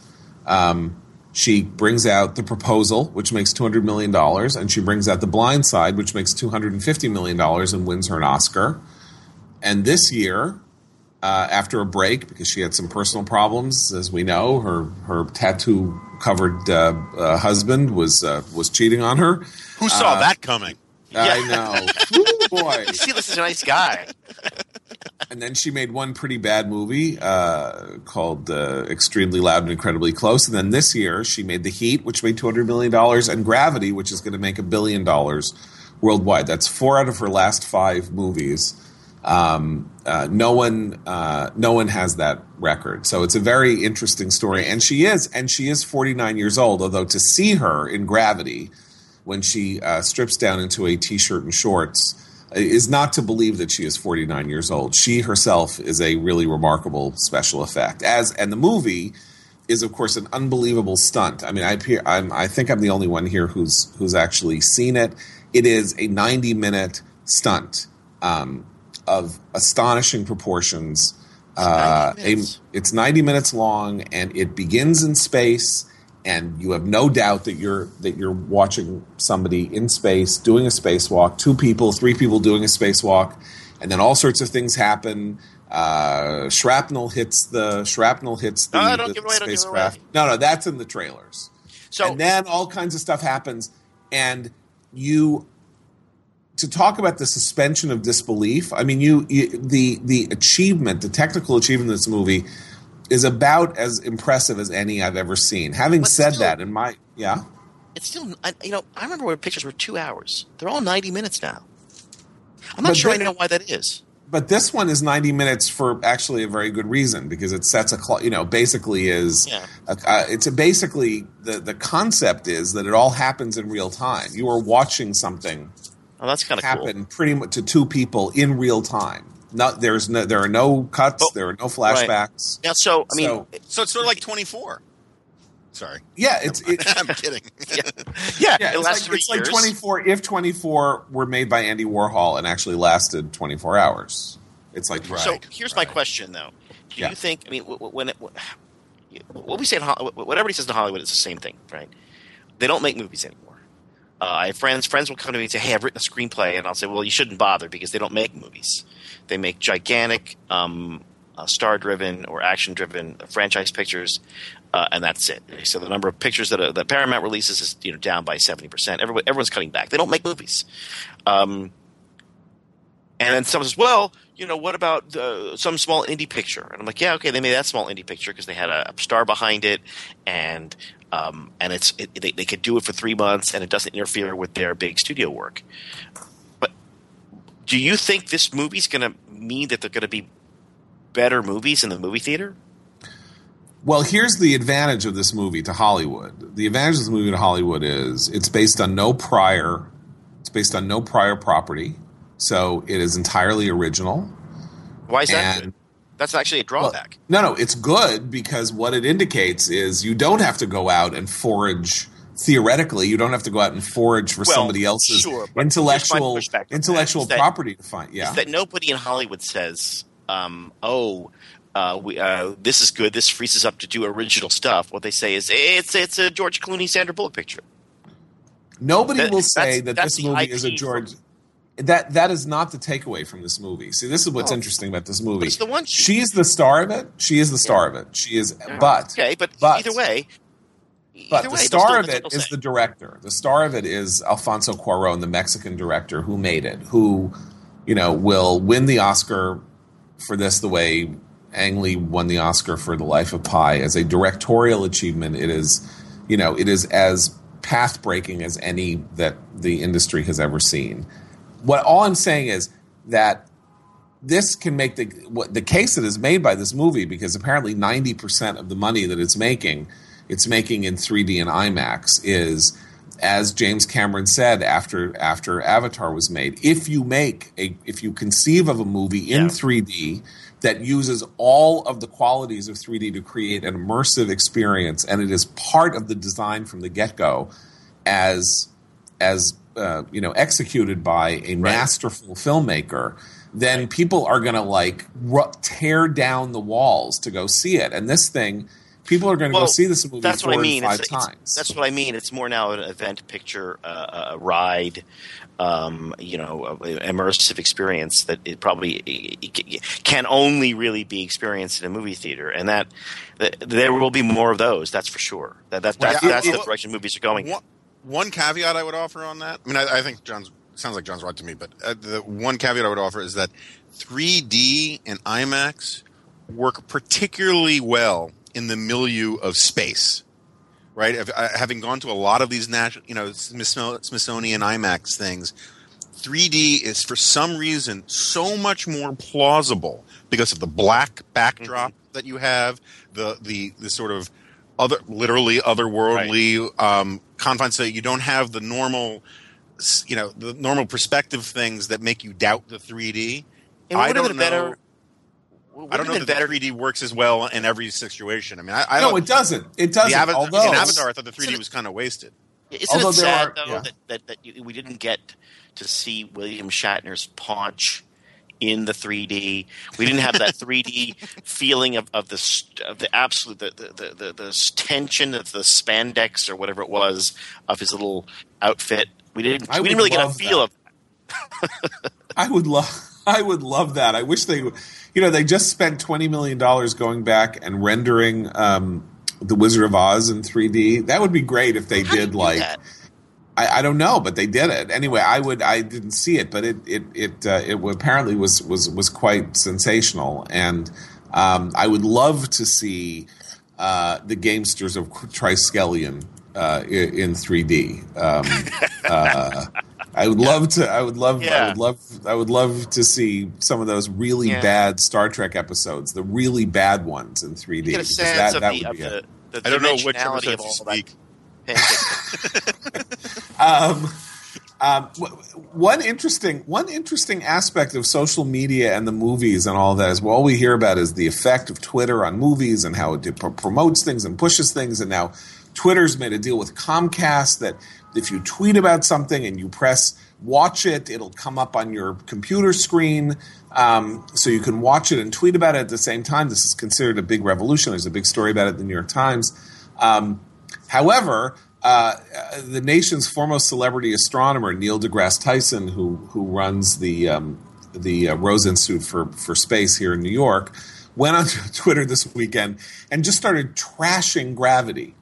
um, she brings out the proposal, which makes 200 million dollars, and she brings out the Blind Side, which makes 250 million dollars, and wins her an Oscar. And this year, uh, after a break because she had some personal problems. As we know, her her tattoo covered uh, uh, husband was uh, was cheating on her. Who saw Uh, that coming? I know, Ooh, boy. This is a nice guy. And then she made one pretty bad movie uh, called uh, Extremely Loud and Incredibly Close. And then this year she made The Heat, which made $200 million, and Gravity, which is going to make a billion dollars worldwide. That's four out of her last five movies. Um, uh, no one, uh, no one has that record. So it's a very interesting story. And she is, and she is 49 years old. Although to see her in Gravity, when she uh, strips down into a t-shirt and shorts, is not to believe that she is 49 years old. She herself is a really remarkable special effect. As and the movie is of course an unbelievable stunt. I mean, I appear, I'm, I think I'm the only one here who's who's actually seen it. It is a 90 minute stunt um, of astonishing proportions. Uh, 90 a, it's 90 minutes long, and it begins in space. And you have no doubt that you're that you're watching somebody in space doing a spacewalk. Two people, three people doing a spacewalk, and then all sorts of things happen. Uh, shrapnel hits the shrapnel hits the, No, the away, don't give it spacecraft. No, no, that's in the trailers So and then all kinds of stuff happens and you to talk about the suspension of disbelief i mean you, you the the achievement the technical achievement of this movie is about as impressive as any i've ever seen having But said still- that in my yeah it's still, I, you know, I remember when pictures were two hours. They're all 90 minutes now. I'm not But sure I know why that is. but this one is 90 minutes for actually a very good reason because it sets a clock you know basically is Yeah. a, uh, it's a basically the the concept is that it all happens in real time you are watching something Oh, that's kind of cool. happen pretty much to two people in real time. Not there's no there are no cuts, Oh, there are no flashbacks. Now, so I mean, So- So it's sort of like 24. Sorry. Yeah, it's it, I'm kidding. yeah, yeah, it it's lasts like, three it's like 24 if 24 were made by Andy Warhol and actually lasted 24 hours. It's like Right. So here's my question, though. Do Yeah. you think? I mean, wh- wh- when it, what we say in Hollywood, what everybody says in Hollywood, it's the same thing, right? They don't make movies anymore. Uh, I have friends. Friends will come to me and say, "Hey, I've written a screenplay," and I'll say, "Well, you shouldn't bother because they don't make movies. They make gigantic, um, uh, star-driven or action-driven franchise pictures, uh, and that's it. So the number of pictures that, uh, that Paramount releases is you know down by seventy percent. Everyone, everyone's cutting back. They don't make movies. Um, and then someone says, "Well, you know, what about uh, some small indie picture?" And I'm like, "Yeah, okay, they made that small indie picture because they had a, a star behind it, and um, and it's it, they, they could do it for three months, and it doesn't interfere with their big studio work." Do you think this movie's going to mean that they're going to be better movies in the movie theater? Well, here's the advantage of this movie to Hollywood. The advantage of this movie to Hollywood is it's based on no prior it's based on no prior property. So it is entirely original. Why is that? Good? That's actually a drawback. No, no, it's good because what it indicates is you don't have to go out and forage. Theoretically, you don't have to go out and forage for Well, somebody else's sure, intellectual here's my pushback on that, intellectual that- property to find. Yeah, that nobody in Hollywood says, um, "Oh, uh, we, uh, this is good. This frees us up to do original stuff." What they say is, "It's it's a George Clooney, Sandra Bullock picture." nobody that- will say that this movie is a George. from- That that is not the takeaway from this movie. See, this is what's Oh. interesting about this movie. it's the one she- She's the star of it. She is the star of it. She is, but Okay, but, but- either way, But the way, star of it is say. the director. The star of it is Alfonso Cuarón, the Mexican director who made it, who, you know, will win the Oscar for this the way Ang Lee won the Oscar for The Life of Pi. As a directorial achievement, it is, you know, it is as path breaking as any that the industry has ever seen. What all I'm saying is that this can make the what the case that is made by this movie because apparently 90% of the money that it's making it's making in 3D and IMAX is as James Cameron said after after Avatar was made if you make a if you conceive of a movie in Yeah. 3D that uses all of the qualities of 3D to create an immersive experience and it is part of the design from the get-go as as uh, you know executed by a masterful filmmaker then people are going to like ru- tear down the walls to go see it. And this thing People are going to Well, go see this movie That's four what I mean. and five It's, it's- times. that's what I mean. It's more now an event picture, uh, a ride, um, you know, a- a immersive experience that it probably it- it can only really be experienced in a movie theater, and that, that there will be more of those. That's for sure. That, that, that's Yeah, that's it- the direction movies are going. One, one caveat I would offer on that. I mean, I, I think John's sounds like John's right to me, but uh, the one caveat I would offer is that 3D and IMAX work particularly well in the milieu of space. Right, If- uh, having gone to a lot of these national, you know, Smithsonian IMAX things, 3D is for some reason so much more plausible because of the black backdrop that you have, the the the sort of other literally otherworldly um, confines. So you don't have the normal, you know, the normal perspective things that make you doubt the 3D. And I would have don't been better. Know. I don't have know been that better. the 3D works as well in every situation. I mean, I, I no, don't- it doesn't. It doesn't. the Avatar, although in Avatar, I thought the 3D was kind of wasted. Isn't Although it sad are- though yeah. that, that, that you- we didn't get to see William Shatner's paunch in the 3D? We didn't have that 3D feeling of, of the of the absolute the, the, the, the, the tension of the spandex or whatever it was of his little outfit. We didn't I we didn't really get a feel that. of I would love. I would love that. I wish they, you know, they just spent twenty million dollars going back and rendering um, the Wizard of Oz in three D. That would be great if they How did like. I, I don't know, but they did it anyway. I would. I didn't see it, but it it it uh, it apparently was was was quite sensational, and um, I would love to see uh, the gamesters of Triskelion uh, in 3D. Um, uh, I would love to. I would love. Yeah. I would love. I would love to see some of those really Yeah. bad Star Trek episodes, the really bad ones in 3D. You get a sense that- of, that the, would of be the, the I don't know which dimensionality of episodes you all that speak. um, um, one interesting one interesting aspect of social media and the movies and all that is well, all we hear about is the effect of Twitter on movies and how it promotes things and pushes things. And now Twitter's made a deal with Comcast that if you tweet about something and you press watch it, it'll come up on your computer screen. Um, so you can watch it and tweet about it at the same time. This is considered a big revolution. There's a big story about it in the New York Times. Um, However, uh, the nation's foremost celebrity astronomer Neil deGrasse Tyson, who who runs the um, the uh, Rose Institute for for Space here in New York, went on Twitter this weekend and just started trashing gravity.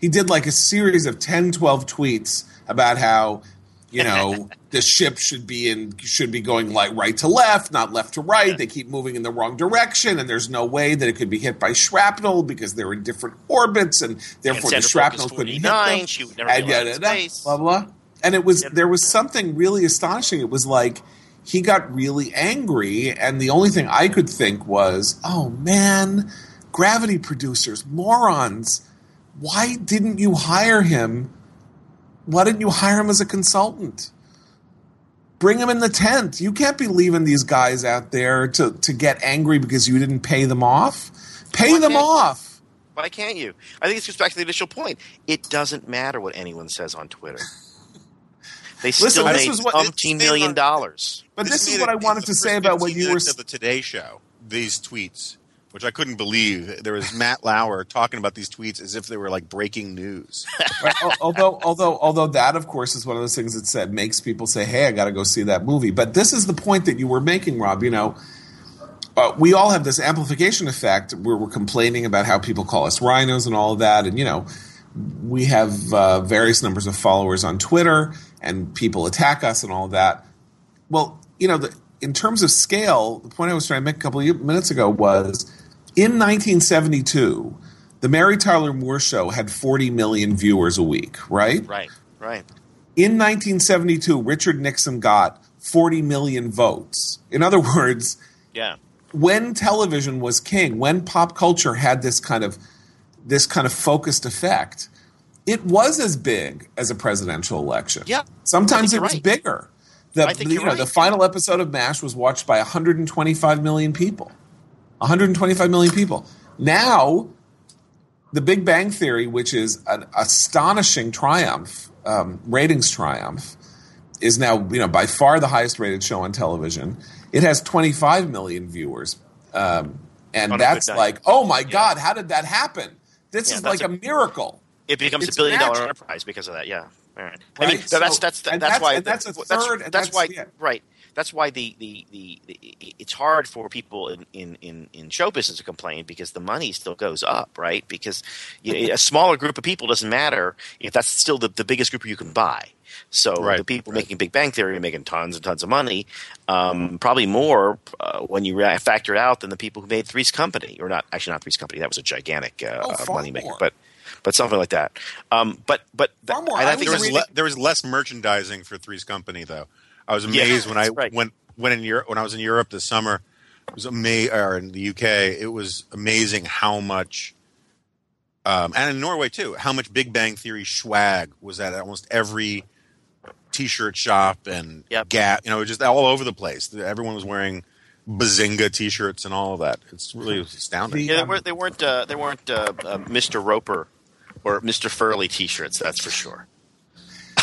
He did like a series of 10, 12 tweets about how you know the ship should be in should be going like right to left not left to right. They keep moving in the wrong direction and there's no way that it could be hit by shrapnel because they're in different orbits and therefore the shrapnel couldn't hit them. she would never and be allowed yada, in yada, space. blah blah. And it was Yep. there was something really astonishing. It was like he got really angry and the only thing i could think was oh man gravity producers morons why didn't you hire him why didn't you hire him as a consultant? Bring him in the tent. You can't be leaving these guys out there to, to get angry because you didn't pay them off. Pay Why them off. Why can't you? I think this goes back to the initial point. It doesn't matter what anyone says on Twitter. They still Listen, this made was what- umpteen million dollars. But this, is what it I wanted to say about what you were. minutes s- of the Today Show. These tweets, which I couldn't believe, there was Matt Lauer talking about these tweets as if they were like breaking news. Although, although, although that, of course, is one of those things that said makes people say, "Hey, I got to go see that movie." But this is the point that you were making, Rob. You know, uh, we all have this amplification effect where we're complaining about how people call us rhinos and all of that, and you know, we have uh, various numbers of followers on Twitter, and people attack us and all of that. Well, you know, the, in terms of scale, the point I was trying to make a couple of minutes ago was in 1972, the Mary Tyler Moore Show had 40 million viewers a week, right? Right, right. In 1972, Richard Nixon got 40 million votes. In other words, Yeah. when television was king, when pop culture had this kind of this kind of focused effect, it was as big as a presidential election. Yeah. Sometimes it was right. bigger. The, I think the- you're you know, the final episode of MASH was watched by 125 million people. 125 million people. Now, The Big Bang Theory, which is an astonishing triumph, um, ratings triumph, is now you know by far the highest rated show on television. It has 25 million viewers um, and On that's like, oh my god, how did that happen? This Yeah, is like a, a- miracle. It becomes It's a billion dollar enterprise because of that. Yeah. All right. I Right, mean, so- that's that's that's, that's- why and that's a third, and that's, that's- why yeah. right. That's why the, the, the, the it's hard for people in, in, in, in show business to complain because the money still goes up, right? Because you know, a smaller group of people doesn't matter if that's still the, the biggest group you can buy. So Right, the people making Big Bang Theory are making tons and tons of money, um, probably more uh, when you ra- factor it out than the people who made Three's Company, or not actually not Three's Company. That was a gigantic uh, Oh, far moneymaker, but but something like that. Um, but but Far more. and I I think There was reading- le- there was less merchandising for Three's Company though. I was Yeah, amazed when I right. went when in Europe when I was in Europe this summer. It was amazing, or in the UK. It was amazing how much, um, and in Norway too, how much Big Bang Theory swag was at almost every T-shirt shop and Yep. Gap. You know, just all over the place. Everyone was wearing Bazinga T-shirts and all of that. It's really astounding. Yeah, they weren't. They weren't. Uh, they weren't uh, uh, Mr. Roper or Mr. Furley T-shirts. That's for sure.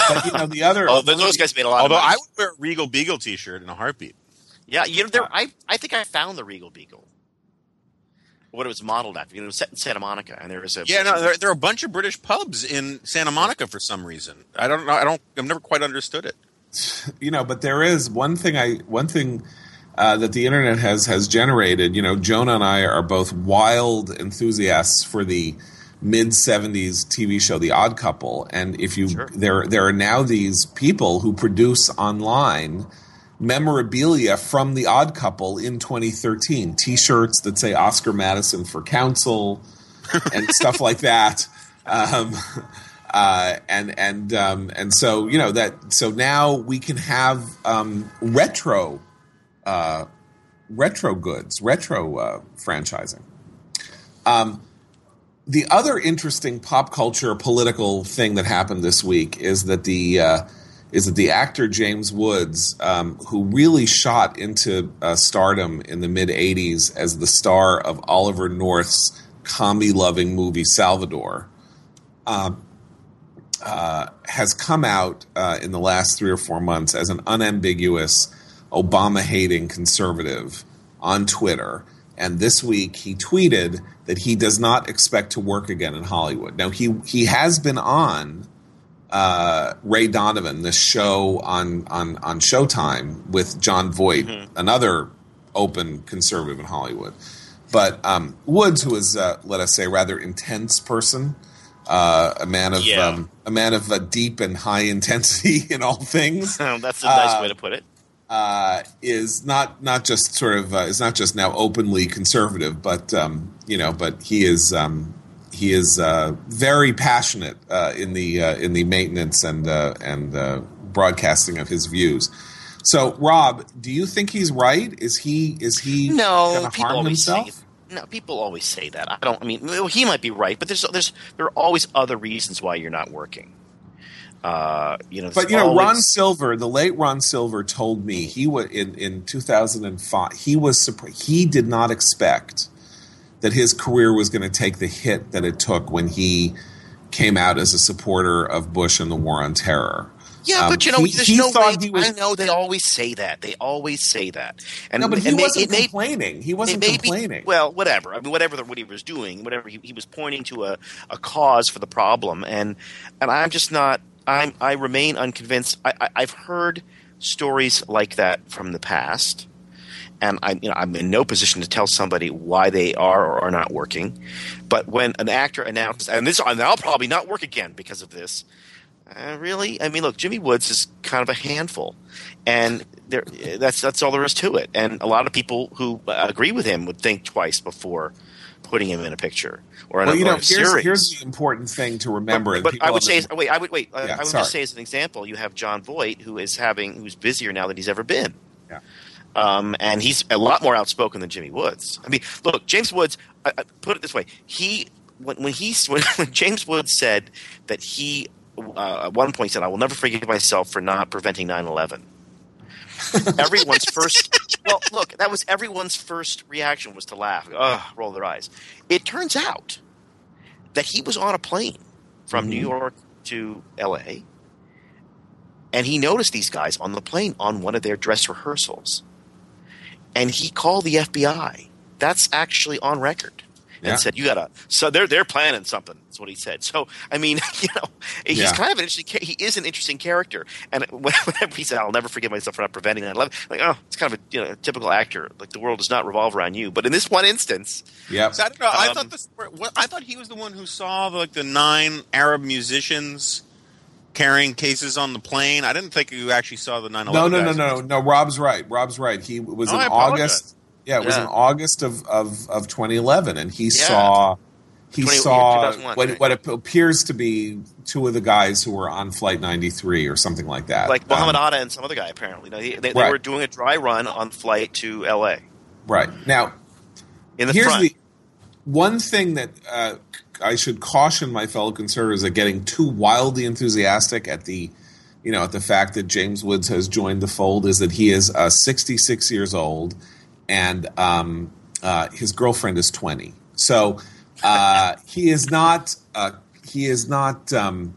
But you know the other. Oh, those guys made a lot. Although of money. I would wear a Regal Beagle T-shirt in a heartbeat. yeah, you know, there. I I think I found the Regal Beagle. What it was modeled after. You know, it was set in Santa Monica, and there was a Yeah, no, there, there are a bunch of British pubs in Santa Monica for some reason. I don't know. I don't. I've never quite understood it. you know, but there is one thing I one thing uh, that the internet has has generated. You know, Jonah and I are both wild enthusiasts for the mid '70s TV show The Odd Couple, and if you Sure. there there are now these people who produce online memorabilia from The Odd Couple in 2013, T-shirts that say Oscar Madison for Council and stuff like that. Um, uh, and and um, and so you know that so now we can have um, retro uh, retro goods, retro uh, franchising. Um, the other interesting pop culture political thing that happened this week is that the uh, is that the actor James Woods, um, who really shot into uh, stardom in the mid '80s as the star of Oliver North's comedy-loving movie Salvador, uh, has come out uh, in the last three or four months as an unambiguous Obama hating conservative on Twitter. And this week he tweeted that he does not expect to work again in Hollywood. Now he he has been on uh, Ray Donovan, this show on on on Showtime with Jon Voight, another open conservative in Hollywood. But um, Woods, who is uh, let us say rather intense person, uh, a man of Yeah. um, a man of uh, deep and high intensity in all things, That's a nice Uh, way to put it. uh, is not not just sort of uh, is not just now openly conservative, but um, you know, but he is um, he is uh, very passionate uh, in the uh, in the maintenance and uh, and uh, broadcasting of his views. So, Rob, do you think he's right? Is he is he No, people harm always himself? say. No, people always say that. I don't. I mean, well, he might be right, but there's there's there are always other reasons why you're not working. Uh, you know, But you know, Ron Silver, the late Ron Silver, told me he was in in 2005. He was surprised. He did not expect that his career was going to take the hit that it took when he came out as a supporter of Bush and the war on terror. Yeah, Um, but you know, he- there's he no way. thought he was- I know they always say that. They always say that. And No, but he and wasn't may- complaining. He wasn't may be- complaining. well, whatever. I mean, whatever the, what he was doing, whatever he, he was pointing to a, a cause for the problem, and and I'm just not. I'm I remain unconvinced. I, I, I've heard stories like that from the past, and I'm you know I'm in no position to tell somebody why they are or are not working. But when an actor announces, and this, and I'll probably not work again because of this. Uh, really? I mean, look, Jimmy Woods is kind of a handful, and there, that's that's all there is to it. And a lot of people who uh, agree with him would think twice before putting him in a picture or in well, a, you know, here's, series. here's the important thing to remember. But, but I would say, wait, I would wait. uh, Yeah, I would sorry. just say as an example, you have Jon Voight, who is having, who's busier now than he's ever been. Yeah. Um, and he's a lot more outspoken than Jimmy Woods. I mean, look, James Woods. I, I, put it this way: he when when he when, when James Woods said that he uh, at one point said, "I will never forgive myself for not preventing 9/11." everyone's first well look that was everyone's first reaction was to laugh Ugh, roll their eyes it turns out that he was on a plane from new york to la and he noticed these guys on the plane on one of their dress rehearsals and he called the fbi that's actually on record and Yeah. said you gotta so they're they're planning something that's what he said so i mean you know he's Yeah. kind of an interesting he is an interesting character and whenever he said i'll never forgive myself for not preventing 9-11 like oh it's kind of a you know a typical actor like the world does not revolve around you but in this one instance Yep. So I don't know. I Um, thought this. What, I thought he was the one who saw like the nine Arab musicians carrying cases on the plane. I didn't think you actually saw the 9/11. No, no, no, guys. no, no. Rob's right. Rob's right. He was Oh, in I apologize. August. Yeah, it was Yeah. in August of, of, of 2011, and he Yeah. saw he 20 saw what, right. what appears to be two of the guys who were on Flight 93 or something like that. like Muhammad Um, Atta and some other guy apparently they, they Right. were doing a dry run on flight to la right now, in the here's front the one thing that uh, I should caution my fellow conservatives at getting too wildly enthusiastic at the, you know, at the fact that James Woods has joined the fold is that he is uh, 66 years old, and um, uh, his girlfriend is 20. So uh, he is not. Uh, he is not. Um,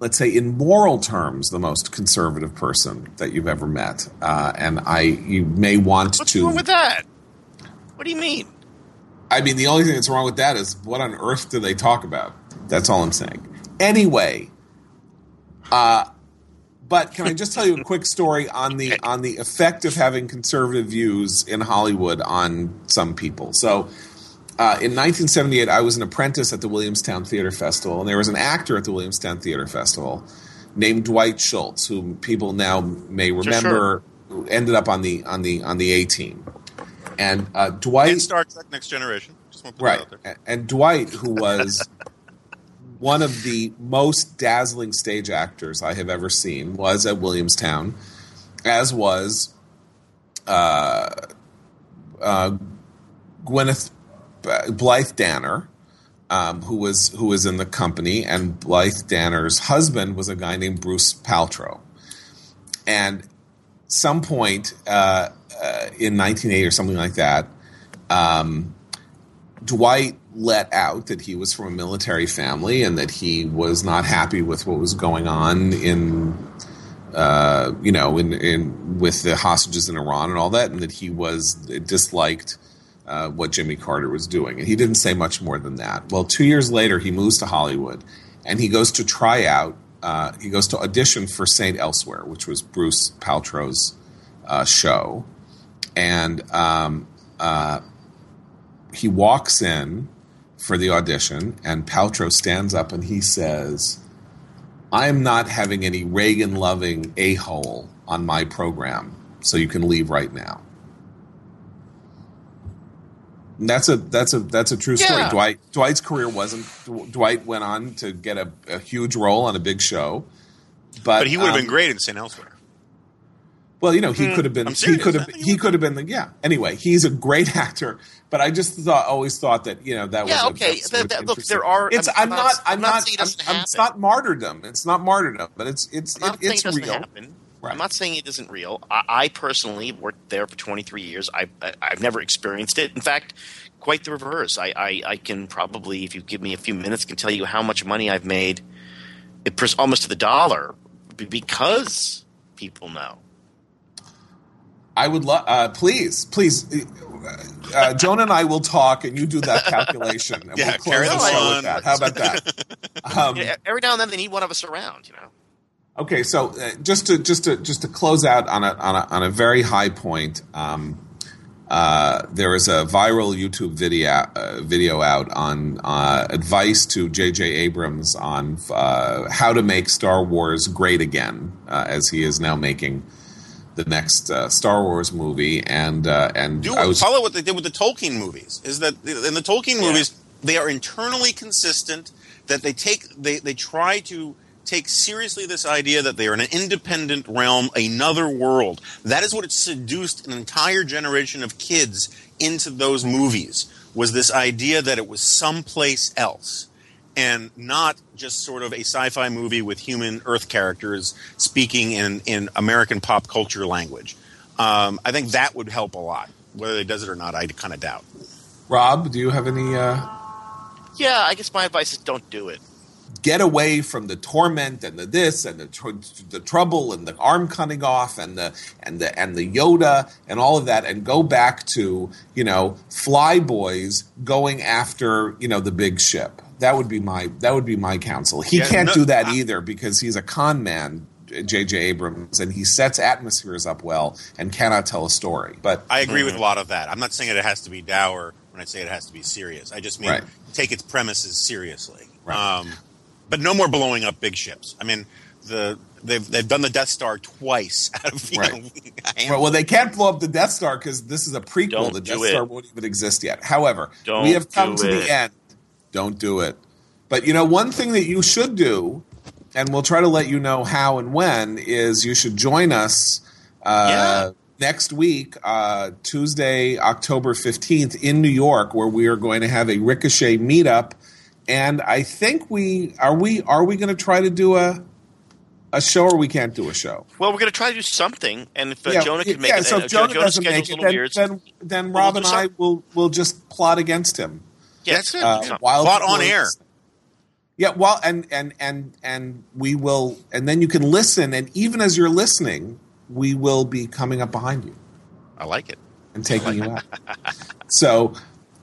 let's say in moral terms, the most conservative person that you've ever met, uh, and I you may want what's to. wrong with that what do you mean I mean, the only thing that's wrong with that is what on earth do they talk about? That's all I'm saying. Anyway, uh, but can I just tell you a quick story on the on the effect of having conservative views in Hollywood on some people? So. Uh, in 1978, I was an apprentice at the Williamstown Theater Festival, and there was an actor at the Williamstown Theater Festival named Dwight Schultz, who people now may remember, who ended up on the on the on the A team. And uh, Dwight And Star Trek: Next Generation. Just want to put right that out there. A- and dwight who was one of the most dazzling stage actors i have ever seen was at williamstown as was uh, uh, gwyneth blythe danner um, who was who was in the company and blythe danner's husband was a guy named bruce paltrow and some point uh, uh, in 1980 or something like that um, Dwight let out that he was from a military family and that he was not happy with what was going on in, uh, you know, in, in with the hostages in Iran and all that, and that he was disliked uh, what Jimmy Carter was doing. And he didn't say much more than that. Well, two years later, he moves to Hollywood, and he goes to try out. Uh, he goes to audition for Saint Elsewhere, which was Bruce Paltrow's uh, show, and um, uh, he walks in for the audition, and Paltrow stands up and he says, I'm not having any Reagan loving a hole on my program, so you can leave right now. And that's a that's a that's a true story. Yeah. Dwight Dwight's career wasn't Dwight went on to get a, a huge role on a big show, but, But he would have um, been great in St. Elsewhere. Well, you know, he hmm. could have been. I'm He serious. could have. he could have been. The, yeah. Anyway, he's a great actor, but I just thought, always thought that you know that Yeah, was. okay. That- that- look, there are- It's. I'm- I'm, not. not- I'm not not. I'm, doesn't I'm- it's not martyrdom. It's not martyrdom, but it's. It's. It, it's it real. Right. I'm not saying it isn't real. I, I personally worked there for 23 years. I, I I've never experienced it. In fact, quite the reverse. I, I I can probably, if you give me a few minutes, can tell you how much money I've made, it, almost to the dollar, be- because people know. I would love. Uh, please, please. Uh, Joan and I will talk, and you do that calculation, and Yeah, we'll close carry the show with that. How about that? Um, know, every now and then they need one of us around. You know. Okay, so uh, just to just to just to close out on a on a, on a very high point, um, uh, there is a viral YouTube video uh, video out on uh, advice to J.J. Abrams on uh, how to make Star Wars great again, uh, as he is now making the next uh, Star Wars movie, and uh, and Do I was follow what they did with the Tolkien movies. Is that in the Tolkien movies they are internally consistent. That they take they they try to take seriously this idea that they are in an independent realm, another world. That is what it seduced an entire generation of kids into those movies. Was this idea that it was someplace else and not just sort of a sci-fi movie with human Earth characters speaking in, in American pop culture language. Um, I think that would help a lot. Whether it does it or not, I kind of doubt. Rob. Do you have any? Uh, Yeah, I guess my advice is don't do it. get away from the torment and the this and the tr- the trouble and the arm cutting off and the and the and the Yoda and all of that and go back to you know fly boys going after you know the big ship. That would be my that would be my counsel. He Yeah, can't no, do that I- either because he's a con man. J.J. Abrams, and he sets atmospheres up well and cannot tell a story. But I agree with a lot of that. I'm not saying that it has to be dour when I say it has to be serious. I just mean Right. take its premises seriously. Right. Um, but no more blowing up big ships. I mean, the they've they've done the Death Star twice out of you Right. know, a Well, well, they can't blow up the Death Star because this is a prequel. Don't the do Death Star won't even exist yet. However, Don't we have come to it. the end. Don't do it. But you know, one thing that you should do, and we'll try to let you know how and when, is you should join us uh, Yeah. next week, uh, Tuesday, October 15th, in New York, where we are going to have a Ricochet meetup. And I think we are we are we going to try to do a a show or we can't do a show. Well, we're going to try to do something, and if uh, Yeah, Jonah can make yeah, it, so uh, if Jonah Jonah's doesn't make it, then, weird. then, then We'll Rob and I will will just plot against him. Yeah, That's. Uh, while on air. Yeah, well, and and and and we will, and then you can listen, and even as you're listening, we will be coming up behind you I like it. and taking you out. So,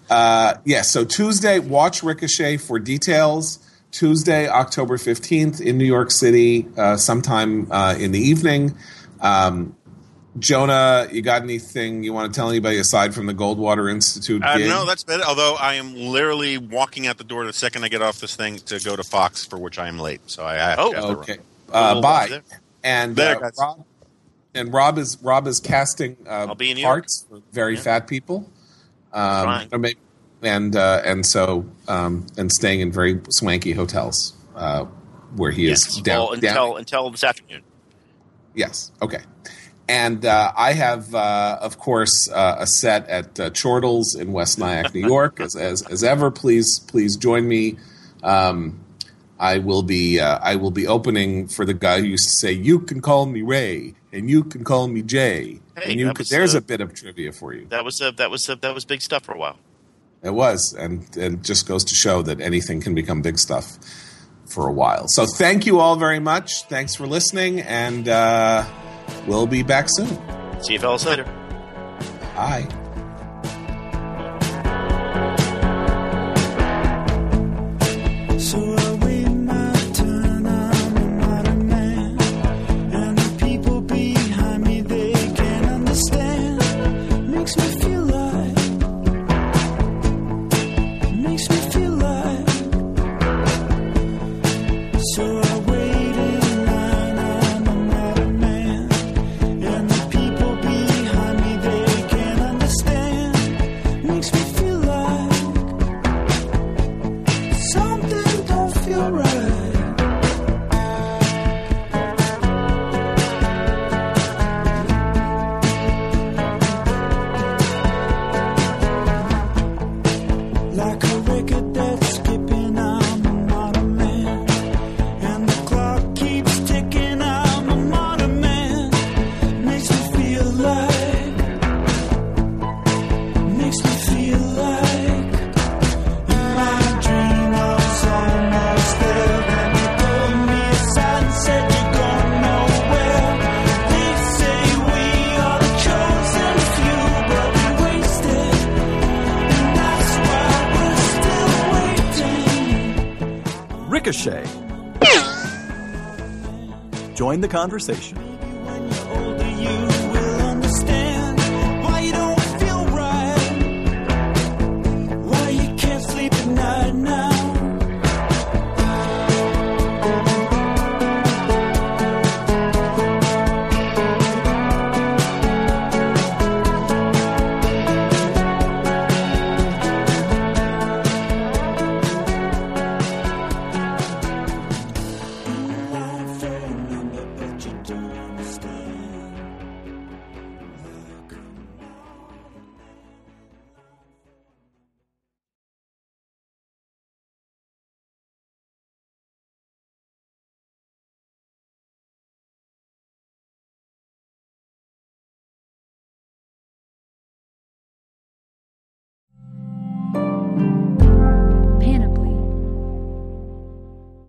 uh, yeah, so Tuesday, watch Ricochet for details. Tuesday, October 15th in New York City, uh, sometime uh, in the evening. Um, Jonah, you got anything you want to tell anybody aside from the Goldwater Institute? Uh, no, that's better. Although I am literally walking out the door the second I get off this thing to go to Fox, for which I am late. So I have Oh, to have to run. Okay. Uh, bye. there. And There, uh. Rob, and Rob is Rob is casting uh, I'll be in parts for very Yeah. fat people. Um, maybe- and uh, and so um, and staying in very swanky hotels uh, where he Yes. is down, well, down- until until this afternoon. Yes. Okay. And uh, I have, uh, of course, uh, a set at uh, Chortles in West Nyack, New York. As, as, as ever, please please join me. Um, I will be uh, I will be opening for the guy who used to say, "You can call me Ray, and you can call me Jay." Hey, and you could, there's uh, a bit of trivia for you. That was uh, that was uh, that was big stuff for a while. It was, and and just goes to show that anything can become big stuff for a while. So thank you all very much. Thanks for listening, and uh, we'll be back soon. See you fellas later. Bye. So I wait my turn. I'm an odd man, and the people behind me they can't understand. Makes me feel like. Makes me feel like. So conversation